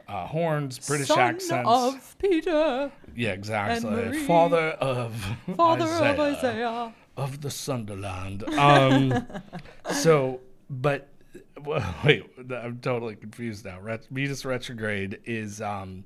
uh, horns, British Son accents. of Peter, yeah, exactly. Father of father Isaiah, of Isaiah. of the Sunderland. Um, so, but well, wait, I'm totally confused now. Ret- Venus retrograde is. Um,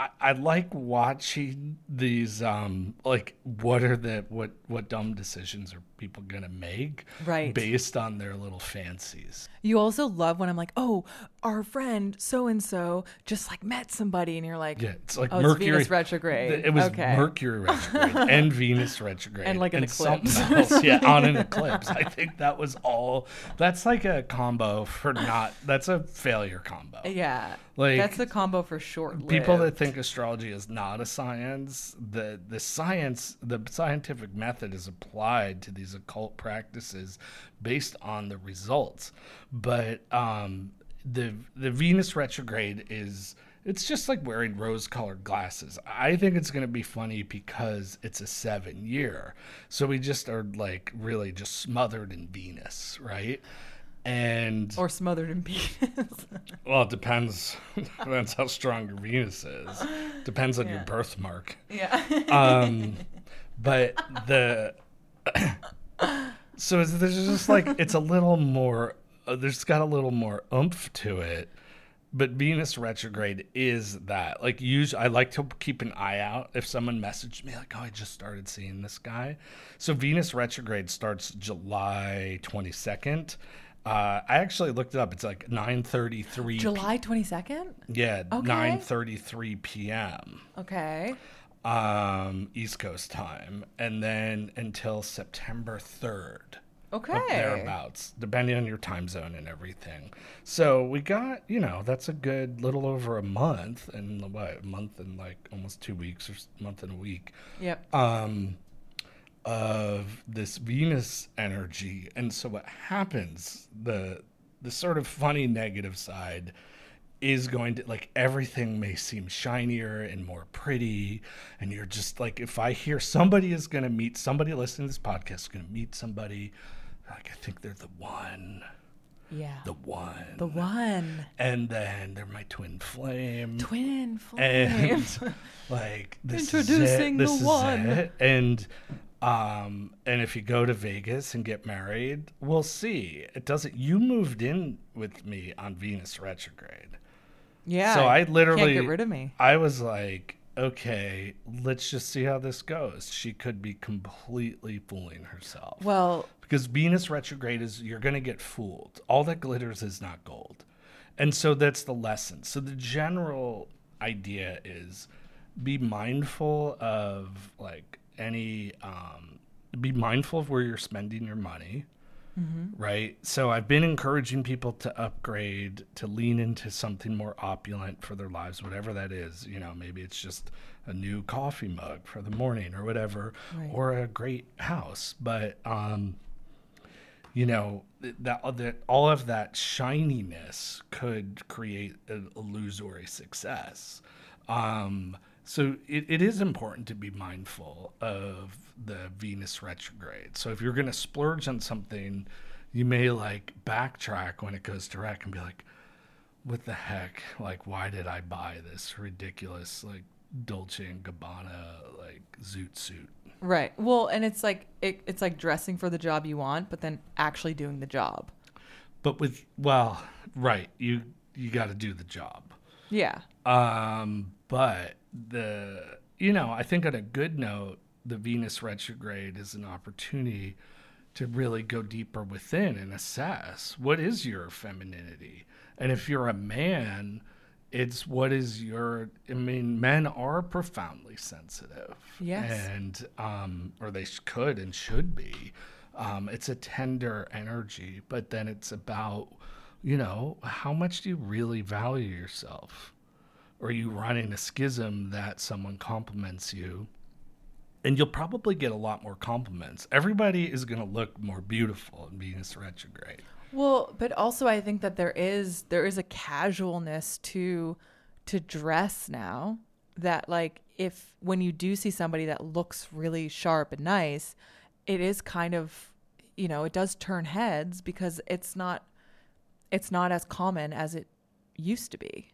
I, I like watching these. Um, like, what are the what what dumb decisions are people gonna make? Right. Based on their little fancies. You also love when I'm like, oh, our friend so and so just like met somebody, and you're like, Yeah, it's like oh, Mercury it's Venus retrograde. It was okay. Mercury retrograde and Venus retrograde And, like, an something eclipse. else. Yeah, on an eclipse. I think that was all. That's like a combo for not. That's a failure combo. yeah, Like, that's the combo for short. People that think astrology is not a science, the the science, the scientific method is applied to these occult practices based on the results. But um, the the Venus retrograde is it's just like wearing rose colored glasses. I think it's going to be funny because it's a seven year. So we just are like really just smothered in Venus, right? And or smothered in Venus. well, it depends. depends how strong your Venus is. Depends on your birthmark. yeah. Um, but the so there's just like it's a little more. Uh, there's got a little more oomph to it. But Venus retrograde is that. Like, usually, I like to keep an eye out if someone messaged me, like, oh, I just started seeing this guy. So, Venus retrograde starts July 22nd. Uh, I actually looked it up. It's like 9:33. July 22nd. Yeah, Okay. 9:33 p.m. Okay. um, East Coast time, and then until September 3rd. Okay. Thereabouts, depending on your time zone and everything. So we got, you know, that's a good little over a month, and what, a month and like almost two weeks or month and a week Yep. um, of this Venus energy. And so what happens, the the sort of funny negative side is going to like everything may seem shinier and more pretty and you're just like if i hear somebody is going to meet somebody listening to this podcast is going to meet somebody like i think they're the one yeah. the one The one. and then they're my twin flame Twin flame. and like this is Introducing it, this the is one. it. and um and if you go to Vegas and get married we'll see it doesn't you moved in with me on Venus retrograde yeah. so I literally can't get rid of me. I was like okay let's just see how this goes she could be completely fooling herself Well, because Venus retrograde is you're going to get fooled. All that glitters is not gold. And so that's the lesson. So the general idea is be mindful of like any um be mindful of where you're spending your money. Right? So I've been encouraging people to upgrade, to lean into something more opulent for their lives, whatever that is. You know, maybe it's just a new coffee mug for the morning or whatever, Right. or a great house. But um you know that, that all of that shininess could create an illusory success um, so it, it is important to be mindful of the venus retrograde so if you're going to splurge on something you may like backtrack when it goes direct and be like what the heck like why did i buy this ridiculous like dolce and gabbana like zoot suit right. Well, and it's like it, it's like dressing for the job you want, but then actually doing the job. but with well right you you got to do the job Yeah. um but the you know i think on a good note the venus retrograde is an opportunity to really go deeper within and assess what is your femininity. And if you're a man it's what is your i mean men are profoundly sensitive. Yes. and um or they could and should be. Um it's a tender energy but then it's about you know how much do you really value yourself or you running a schism that someone compliments you and you'll probably get a lot more compliments everybody is going to look more beautiful in venus retrograde Well, but also I think that there is there is a casualness to to dress now that like if when you do see somebody that looks really sharp and nice, it is kind of you know, it does turn heads because it's not it's not as common as it used to be.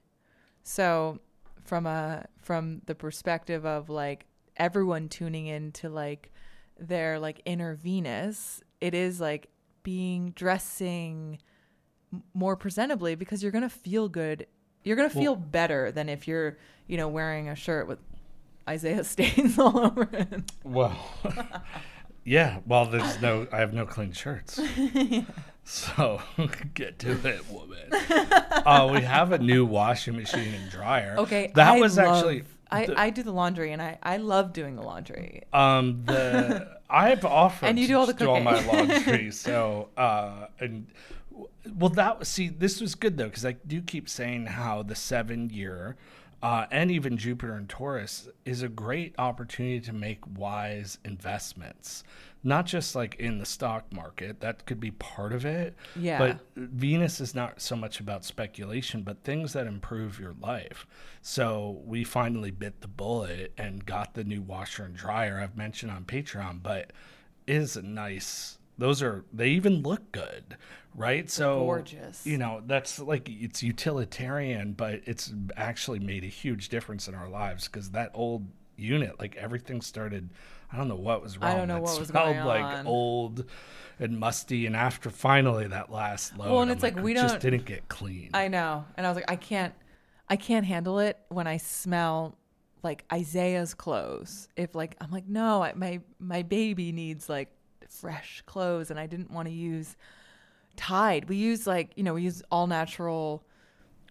So from a from the perspective of like everyone tuning into like their like inner Venus, it is like being dressing more presentably because you're gonna feel good. You're gonna feel better than if you're you know wearing a shirt with Isaiah stains all over it. Well, yeah. Well, there's no. I have no clean shirts. So get to it, woman. uh, we have a new washing machine and dryer. Okay, that I was love- actually. I, the- I do the laundry and I, I love doing the laundry. Um, the I've offered And you do all the do all my laundry. So, uh, and well, that was see, this was good though because I do keep saying how the seven year, uh, and even Jupiter and Taurus is a great opportunity to make wise investments, not just like in the stock market. That could be part of it. Yeah. But Venus is not so much about speculation, but things that improve your life. So we finally bit the bullet and got the new washer and dryer I've mentioned on Patreon, but it is a nice. Those are they even look good, right? So gorgeous. You know that's like it's utilitarian, but it's actually made a huge difference in our lives because that old unit, like everything started. I don't know what was wrong. I don't know It what was smelled going like on. old and musty. And after finally that last load, Well, and I'm it's like, we just didn't get clean. I know. And I was like, I can't I can't handle it when I smell like Isaiah's clothes. If like I'm like, no, I, my my baby needs like fresh clothes and I didn't want to use Tide. We use like, you know, we use all natural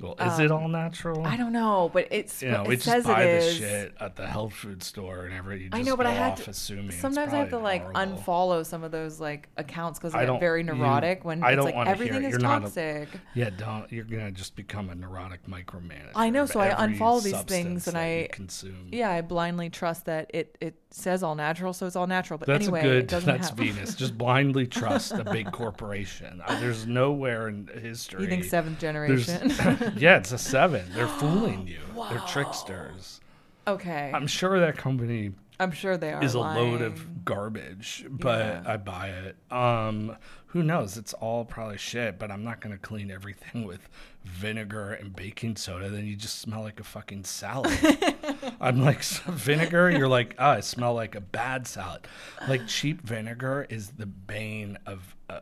well, is it all natural? um, I don't know, but it's You know, it we just says buy it the is. shit at the health food store and every. You just I know, but I had to. assuming Sometimes I have to like horrible. unfollow some of those like accounts because I I get very you- neurotic when I it's don't like wanna hear everything it. is You're not a- toxic. Yeah, don't. You're gonna just become a neurotic micromanager. I know, so I unfollow these things and I- consume. Yeah, I blindly trust that it it says all natural, so it's all natural. But That's anyway, good. it doesn't That's have. Venus. Just blindly trust a big corporation. Uh, There's nowhere in history. You think seventh generation? Yeah, it's a seven. They're fooling you. They're tricksters. okay, I'm sure that company I'm sure they are. is a load of garbage, but Yeah. I buy it. Um, who knows? It's all probably shit, but I'm not going to clean everything with vinegar and baking soda. Then you just smell like a fucking salad. I'm like, vinegar? You're like, oh, I smell like a bad salad. Like, cheap vinegar is the bane of. Uh,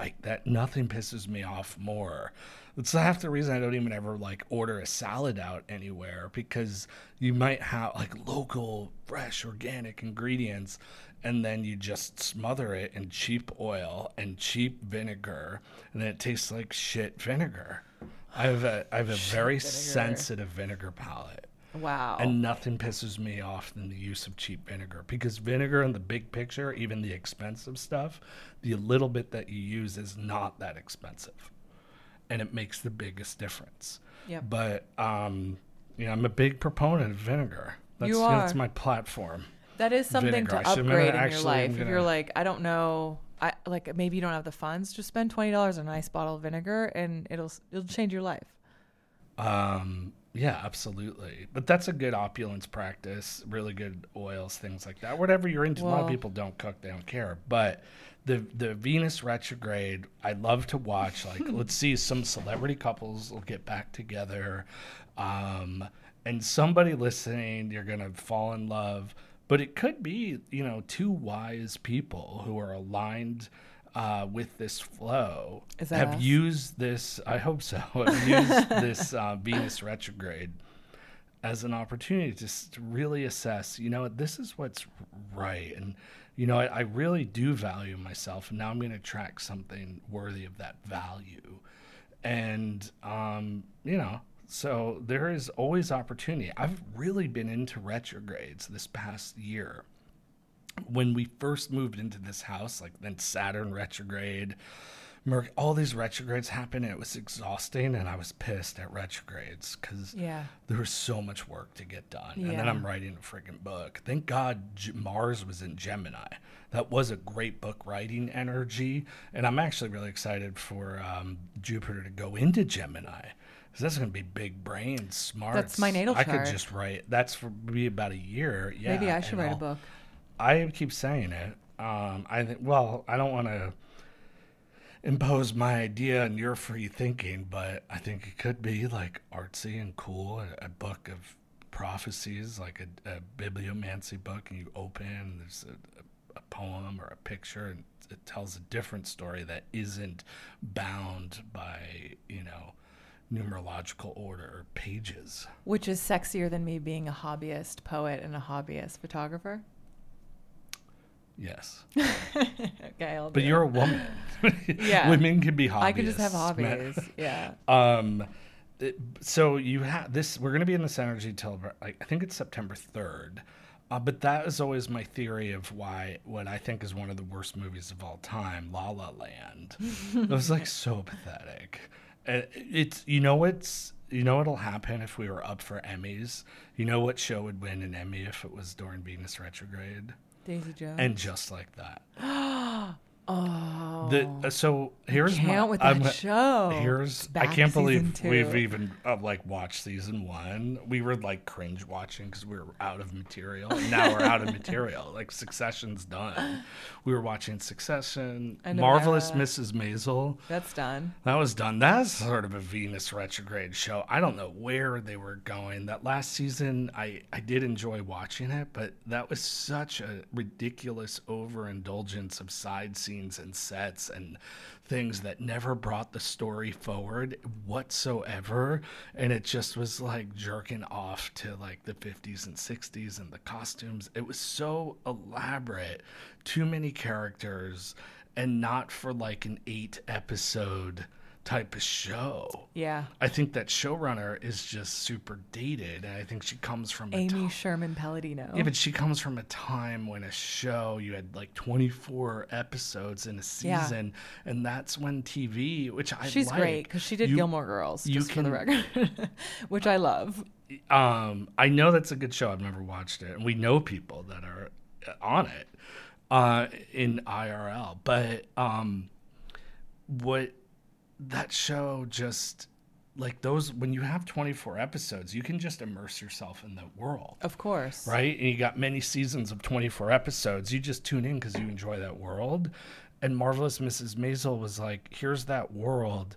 I, that nothing pisses me off more. It's half the reason I don't even ever like order a salad out anywhere because you might have like local, fresh, organic ingredients, and then you just smother it in cheap oil and cheap vinegar, and then it tastes like shit vinegar. I have a I have a very sensitive vinegar palate. Wow. And nothing pisses me off than the use of cheap vinegar because vinegar in the big picture, even the expensive stuff, the little bit that you use is not that expensive. And it makes the biggest difference. Yep. But um, you know, I'm a big proponent of vinegar. That's You that's my platform. That is something vinegar. To upgrade gonna in your life. I'm If you're like, I don't know, I like maybe you don't have the funds, just spend twenty dollars on a nice bottle of vinegar, and it'll it'll change your life. Um, yeah, absolutely. But that's a good opulence practice. Really good oils, things like that. Whatever you're into. a lot of people don't cook; they don't care. But the the Venus retrograde, I love to watch. Like, let's see, some celebrity couples will get back together, um, and somebody listening, you're gonna fall in love. But it could be, you know, two wise people who are aligned. Uh, with this flow, Is that have us? used this. I hope so. Have used this uh, Venus retrograde as an opportunity to to really assess, you know, this is what's right. And, you know, I, I really do value myself. And now I'm going to attract something worthy of that value. And, um, you know, so there is always opportunity. I've really been into retrogrades this past year when we first moved into this house, like then Saturn retrograde, Merc, all these retrogrades happened, and it was exhausting, and I was pissed at retrogrades because Yeah. there was so much work to get done. And then I'm writing a freaking book. Thank God G- Mars was in Gemini. That was a great book writing energy, and I'm actually really excited for um, Jupiter to go into Gemini. 'Cause that's going to be big brain, smart. That's my natal I could just write. That's for me about a year. Yeah, maybe I should write a I'll- book. I keep saying it. Um, I think. Well, I don't want to impose my idea on your free thinking, but I think it could be like artsy and cool. A, a book of prophecies, like a, a bibliomancy book, and you open there's a, a poem or a picture, and it tells a different story that isn't bound by you know numerological order or pages. Which is sexier than me being a hobbyist poet and a hobbyist photographer. Yes, okay, I'll do but you're a woman. Yeah. women can be hobbyists. I can just have hobbies. yeah. Um, it- so you have this. We're going to be in this energy till like, I think it's September third. Uh, but that is always my theory of why what I think is one of the worst movies of all time, La La Land. it was like so pathetic. Uh, It's you know what's you know what'll happen if we were up for Emmys. You know what show would win an Emmy if it was during Venus retrograde, Daisy Jones. and just like that. oh. The, uh, so here's my, with that I'm- show. Here's I can't believe season we've even uh, like watched season one. We were like cringe watching because we were out of material. And now we're out of material. Like Succession's done. We were watching Succession, Marvelous. Mrs. Maisel. That's done. That was done. That's sort of a Venus retrograde show. I don't know where they were going. That last season, I, I did enjoy watching it, but that was such a ridiculous overindulgence of side scenes and sets and things that never brought the story forward whatsoever. And it just was like jerking off to like the 50s and 60s and the costumes. It was so elaborate, too many characters, and not for like an eight episode type of show. Yeah. I think that showrunner is just super dated, and I think she comes from a Amy Sherman Palladino. yeah, but she comes from a time when a show you had like 24 episodes in a Yeah. season, and that's when TV, which I She's like, great because she did you- Gilmore Girls, you just for the record, which I love. um, I know that's a good show. I've never watched it, and we know people that are on it uh, in IRL. But um, what that show just like those when you have 24 episodes, you can just immerse yourself in the world. Of course. Right, and you got many seasons of 24 episodes. You just tune in because you enjoy that world. And Marvelous Mrs. Maisel was like, "Here's that world."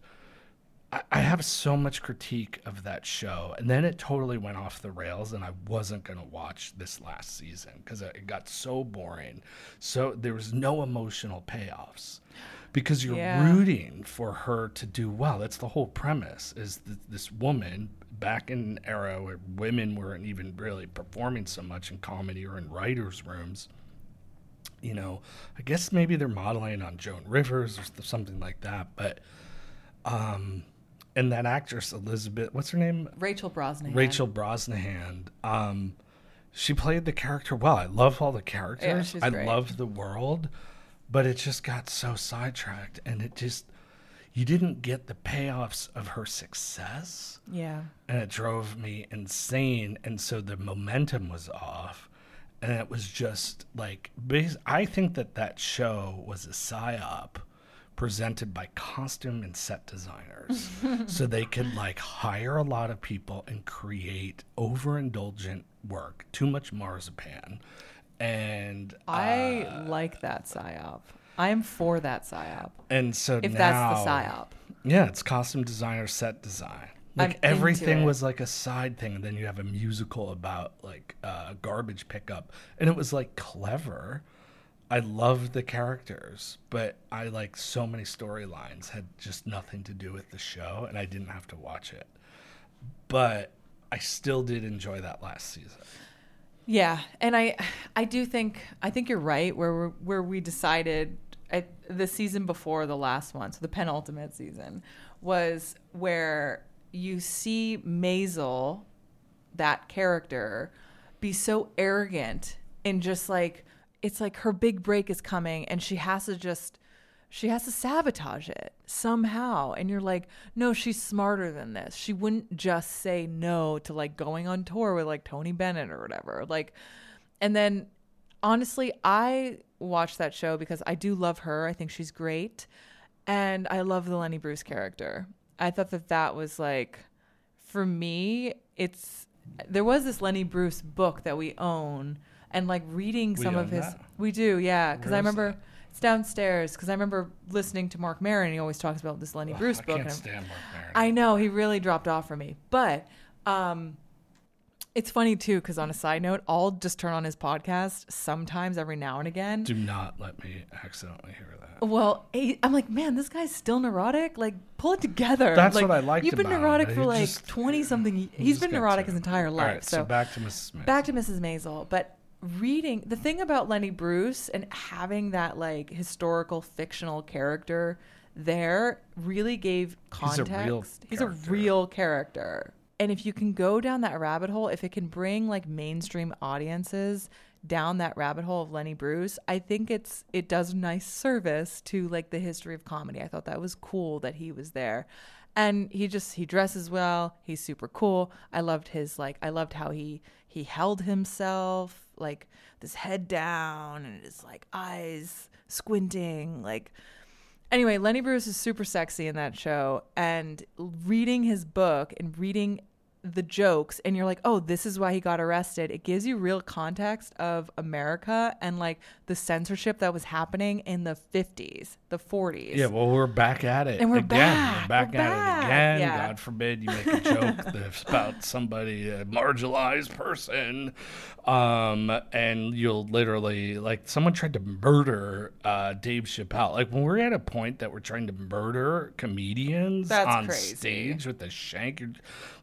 I, I have so much critique of that show, and then it totally went off the rails, and I wasn't gonna watch this last season because it got so boring. So there was no emotional payoffs because you're Yeah. rooting for her to do well. That's the whole premise. Is th- this woman back in an era where women weren't even really performing so much in comedy or in writers' rooms? You know, I guess maybe they're modeling on Joan Rivers or th- something like that, but um, and that actress Elizabeth, what's her name? Rachel Brosnahan. Rachel Brosnahan. Um, she played the character well. I love all the characters. she's I great. love the world, but it just got so sidetracked, and it just you didn't get the payoffs of her success, Yeah. and it drove me insane. And so the momentum was off, and it was just like I think that that show was a psyop presented by costume and set designers so they could like hire a lot of people and create overindulgent work too much marzipan and I uh, like that psyop. I am for that psyop. and so If now, that's the psyop. yeah it's costume designer set design I'm like into everything was like a side thing and then you have a musical about like uh, garbage pickup and it was like clever i loved the characters but i like so many storylines had just nothing to do with the show and i didn't have to watch it but i still did enjoy that last season Yeah, and I, I do think I think you're right. Where where we decided at the season before the last one, so the penultimate season, was where you see Maisel, that character, be so arrogant and just like it's like her big break is coming, and she has to just she has to sabotage it somehow. And you're like no she's smarter than this. She wouldn't just say no to like going on tour with like tony bennett or whatever. Like and then honestly i watched that show because i do love her. I think she's great. And i love the lenny bruce character. I thought that that was like for me it's there was this lenny bruce book that we own. And like reading We some of his that? we do yeah. Because i remember It's downstairs because I remember listening to Mark Maron. He always talks about this Lenny Bruce I book. can't and I'm- stand Mark Maron. I know he really dropped off for me, but um, it's funny too because on a side note, I'll just turn on his podcast sometimes every now and again. Do not let me accidentally hear that. Well, I'm like, man, this guy's still neurotic. Like, pull it together. That's like, what I liked You've been him, neurotic but for he like just- twenty something. He's been neurotic his entire life. right, so, back to Mrs. Smith. back to Mrs. Maisel, but reading the thing about Lenny Bruce and having that like historical fictional character there really gave He's a context. real He's a real character. And if you can go down that rabbit hole, if it can bring like mainstream audiences down that rabbit hole of Lenny Bruce, I think it's it does nice service to like the history of comedy. I thought that was cool that he was there. And he just he dresses well. He's super cool. I loved his like I loved how he he held himself like this head down and his like eyes squinting like anyway, Lenny Bruce is super sexy in that show, and reading his book and reading the jokes, and you're like, oh, this is why he got arrested. It gives you real context of America and like the censorship that was happening in the 50s, the 40s. Yeah, well, we're back at it And we're again. back. We're back We're at back. it again. Yeah. God forbid you make a joke that's about somebody, a marginalized person, um, and you'll literally like someone tried to murder uh, Dave Chappelle. Like when we're at a point that we're trying to murder comedians That's on crazy. stage with a shank, you're,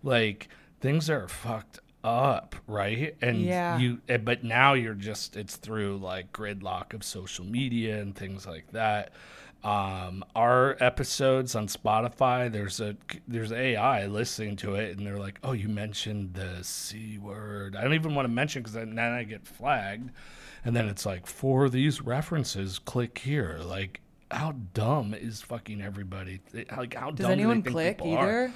like things are fucked up, right? And Yeah. you eh, but now you're just it's through like gridlock of social media and things like that um our episodes on spotify there's a there's ai listening to it and they're like oh you mentioned the c word i don't even want to mention because then i get flagged and then it's like for these references click here like how dumb is fucking everybody like how Does dumb do anyone think click people are?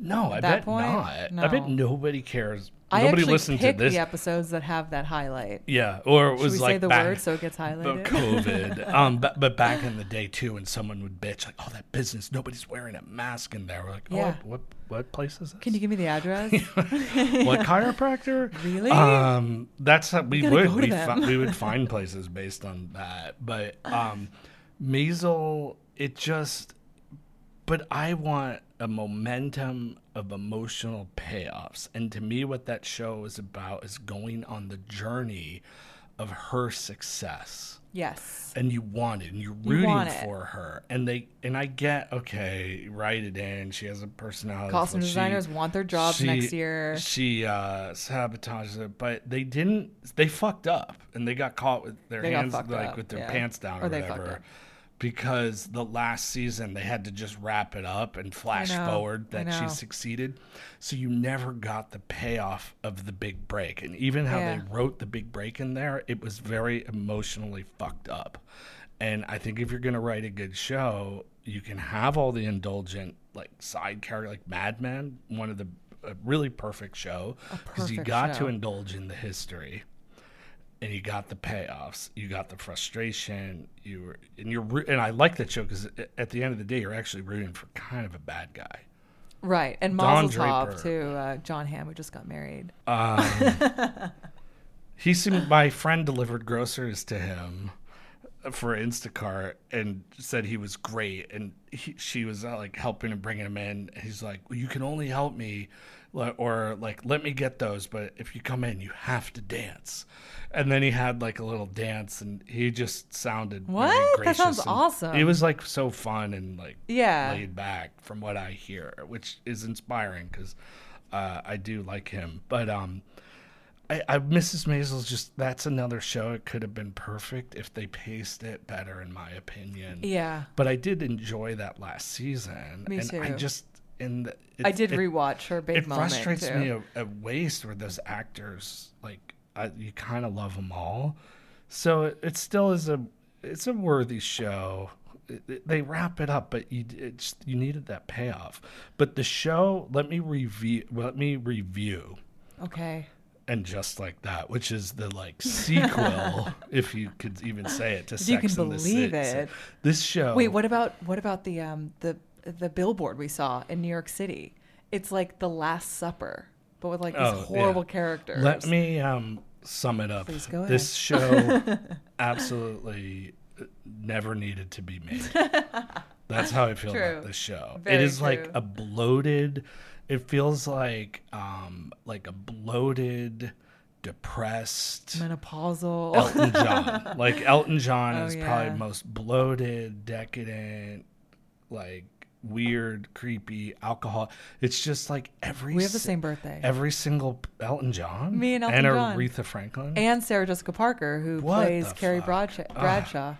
No i bet point? not i bet nobody cares I nobody actually listened to this the episodes that have that highlight. yeah, or it Should was we like say the back, word so it gets but highlighted? COVID. um, but, but back in the day too, when someone would bitch like, "Oh, that business, nobody's wearing a mask in there." We're like, "Oh, Yeah. what what place is this? Can you give me the address? what chiropractor? Really? Um, that's how we gotta would we, fi- we would find places based on that. But um, Maisel, it just. But I want a momentum of emotional payoffs, and to me, what that show is about is going on the journey of her success yes. and you want it and you're rooting it. for her and they and i get okay write it in she has a personality Costume She- designers want their jobs she- next year. she uh sabotages it but they didn't they fucked up and they got caught with their They hands like up, with their yeah. pants down Or or, they fucked whatever up. Because the last season they had to just wrap it up and flash know, forward that she succeeded. So you never got the payoff of the big break. And even how Yeah. they wrote the big break in there it was very emotionally fucked up. And i think if you're going to write a good show you can have all the indulgent like side character like mad men one of the a really perfect show because you got show. to indulge in the history and you got the payoffs you got the frustration you were and you're and i like that show because at the end of the day you're actually rooting for kind of a bad guy Right. And Mazel Tov to uh, Jon Hamm, who just got married. he seemed my friend delivered groceries to him for Instacart and said he was great and he, she was uh, like helping him bringing him in he's like well, you can only help me or like let me get those but if you come in you have to dance and then he had like a little dance and he just sounded What? That sounds awesome. it was like so fun and like Yeah. laid back from what I hear which is inspiring because uh, I do like him but um I, I Mrs. Maisel's just that's another show. It could have been perfect if they paced it better, in my opinion. Yeah. But I did enjoy that last season, Me and I just in the, I did it, rewatch her big It moment. frustrates too. me a, a waste where those actors like I, you kind of love them all, so it, it still is a it's a worthy show. It- it- they wrap it up, but you it's, you needed that payoff. But the show, let me review. Let me review Okay. and just like that, which is the like sequel, if you could even say it, to If you can and believe it. This show. Wait, what about what about the um the the billboard we saw in New York City? It's like the Last Supper, but with like these Oh, yeah. horrible characters. Let me um, sum it up. Please go This show absolutely never needed to be made. That's how I feel True. about this show. it Very is like a bloated. It feels like um like a bloated, depressed Menopausal. Elton John. like Elton John Oh, is probably most bloated, decadent, like weird, creepy alcohol. It's just like every we have the si- same birthday. every single Elton John. Me and Elton and John. Aretha Franklin. and Sarah Jessica Parker, who What plays Carrie? Bradshaw. Bradshaw.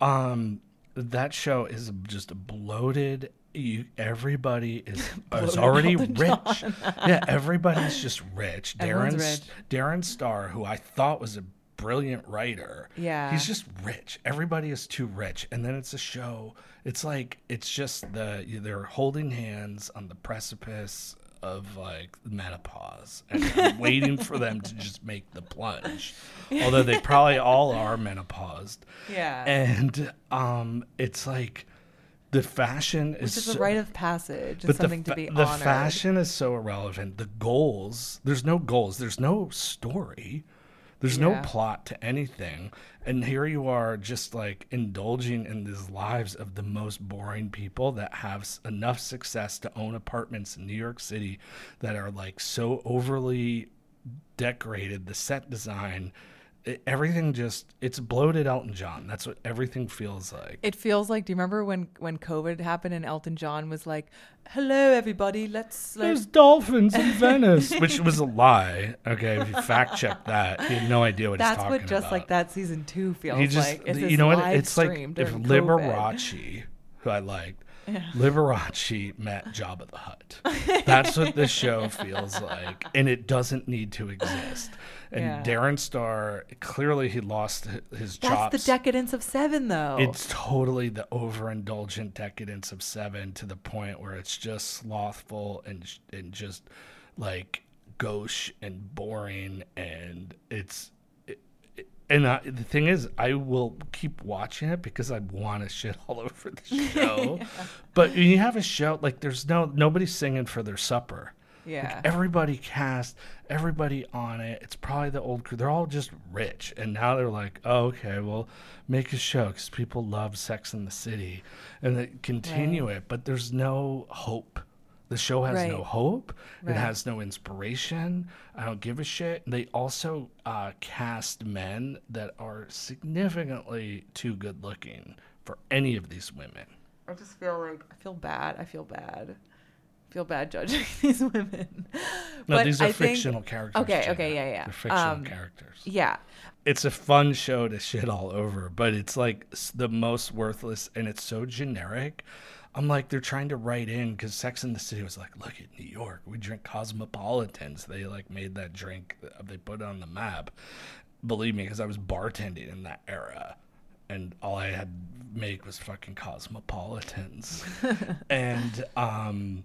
Um, that show is just bloated. You, everybody is, is already Elton rich. yeah, everybody's just rich. Everyone's Darren rich. Darren Star, who I thought was a brilliant writer, Yeah. he's just rich. Everybody is too rich, and then it's a show. It's like it's just the they're holding hands on the precipice of like menopause, and I'm waiting for them to just make the plunge. Although they probably all are menopaused Yeah. and um it's like the fashion is is a so- rite of passage. It's something to fa- be the fashion is so irrelevant the goals there's no goals there's no story there's no plot to anything. And here you are just like indulging in these lives of the most boring people that have enough success to own apartments in new york city that are like so overly decorated the set design it, everything just it's bloated elton john that's what everything feels like It feels like. Do you remember when when COVID happened and Elton John was like, "Hello, everybody, let's like." There's dolphins in Venice, which was a lie. Okay, if you fact check that, he had no idea what That's he's talking about. That's what just about. like that season two feels He just, like. It's you know what? It's like if during COVID. Liberace, who I liked, Liberace met Jabba the Hutt. That's what this show feels like, and it doesn't need to exist. And Yeah. Darren Star, clearly, he lost hi- his That's the decadence of Seven, though. It's totally the overindulgent decadence of Seven to the point where it's just slothful and and just like gauche and boring, and it's. It, it- and I, the thing is, I will keep watching it because I want to shit all over the show. But when you have a show like, there's no nobody's singing for their supper. Yeah. Like everybody cast, everybody on it. It's probably the old crew. They're all just rich, and now they're like, "Oh, okay, well, make a show because people love Sex in the City," and they continue it. But there's no hope. The show has no hope. Right. It has no inspiration. I don't give a shit. They also uh, cast men that are significantly too good looking for any of these women. I just feel like I feel bad. I feel bad. Feel bad judging these women. No, But these are I think- fictional characters. Okay, Jeana. okay, yeah, yeah. They're fictional Um, characters. Yeah. it's a fun show to shit all over, but it's like the most worthless and it's so generic. I'm like, they're trying to write in because Sex in the City was like, look at New York, we drink cosmopolitans. They like made that drink, uh, they put it on the map. Believe me, because I was bartending in that era and all I had make was fucking cosmopolitans. and, um,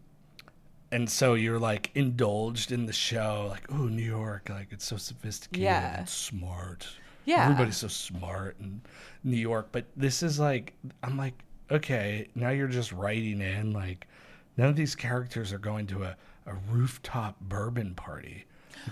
and so you're like indulged in the show, like, oh, New York, like it's so sophisticated Yeah. and smart. Yeah. Everybody's so smart in New York. But this is like, I'm like, okay, now you're just writing in, like, none of these characters are going to a, a rooftop bourbon party.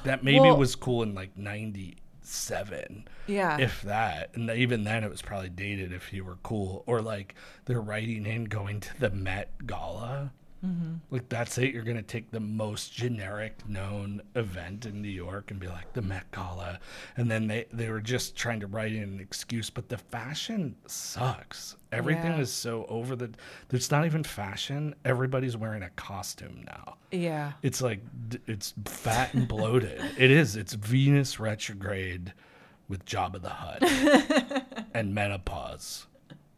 That maybe Well- was cool in like 97 Yeah. if that and even then it was probably dated if you were cool or like they're writing in going to the met gala Mm-hmm. like that's it you're gonna take the most generic known event in new york and be like the met gala and then they they were just trying to write in an excuse but the fashion sucks everything Yeah. is so over the it's not even fashion everybody's wearing a costume now yeah. it's like it's fat and bloated. it is. It's Venus retrograde with Jabba the Hutt and menopause.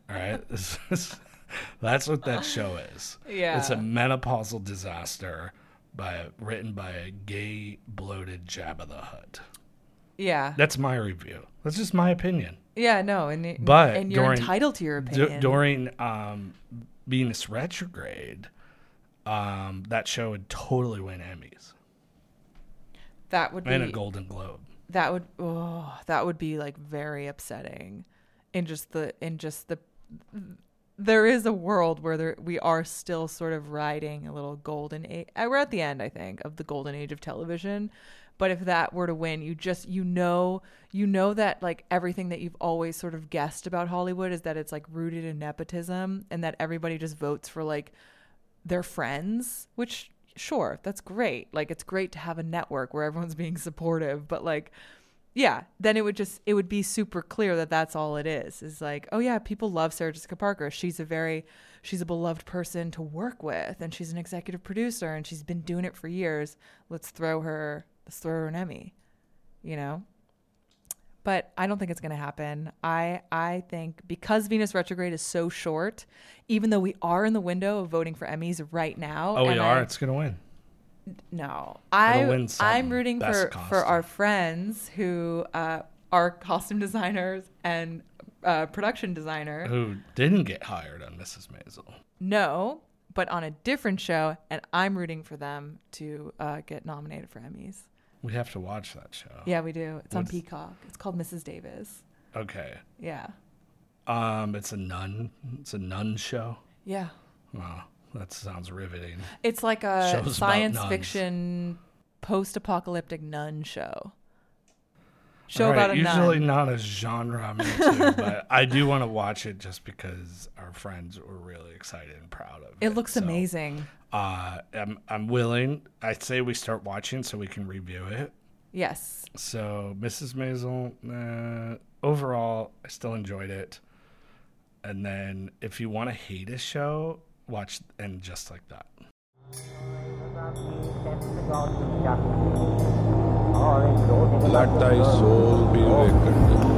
All right, This is- that's what that show is. Yeah. it's a menopausal disaster by written by a gay bloated Jabba the Hutt. Yeah. That's my review. That's just my opinion. Yeah, no, and it- But and you're during- entitled to your D- opinion. during um, Venus retrograde, um, that show would totally win Emmys that would be and a Golden Globe. that would oh, that would be like very upsetting in just the in just the there is a world where there, we are still sort of riding a little golden age uh, we're at the end i think of the golden age of television But if that were to win, you just you know you know that like everything that you've always sort of guessed about Hollywood is that it's like rooted in nepotism and that everybody just votes for like their friends, which sure, that's great. Like it's great to have a network where everyone's being supportive, but like yeah, then it would just it would be super clear that that's all it is. Is like, oh yeah, people love Sarah Jessica Parker. She's a very she's a beloved person to work with and she's an executive producer and she's been doing it for years. Let's throw her let's throw her an Emmy. You know? But I don't think it's going to happen. I I think because Venus retrograde is so short, even though we are in the window of voting for Emmys right now. Oh, we are. I- it's gonna win. No, I I'm rooting best for for our friends who uh, are costume designers and uh, production designer. Who didn't get hired on Mrs. Maisel? No, but on a different show, and I'm rooting for them to uh, get nominated for Emmys. We have to watch that show. Yeah, we do. It's on Peacock. It's called Mrs. Davis. Okay. Yeah, Um, it's a nun. It's a nun show. yeah. Wow, that sounds riveting. It's like a Shows about science nuns. fiction, post-apocalyptic nun show. Show All right, about a nun. usually nun. not a genre I'm into, but I do want to watch it just because our friends were really excited and proud of it. It looks So, amazing. Uh, I'm I'm willing. I'd say we start watching so we can review it. Yes. So Mrs. Maisel, uh, overall, I still enjoyed it. And then if you want to hate a show, watch and just like that. Let thy soul be awakened.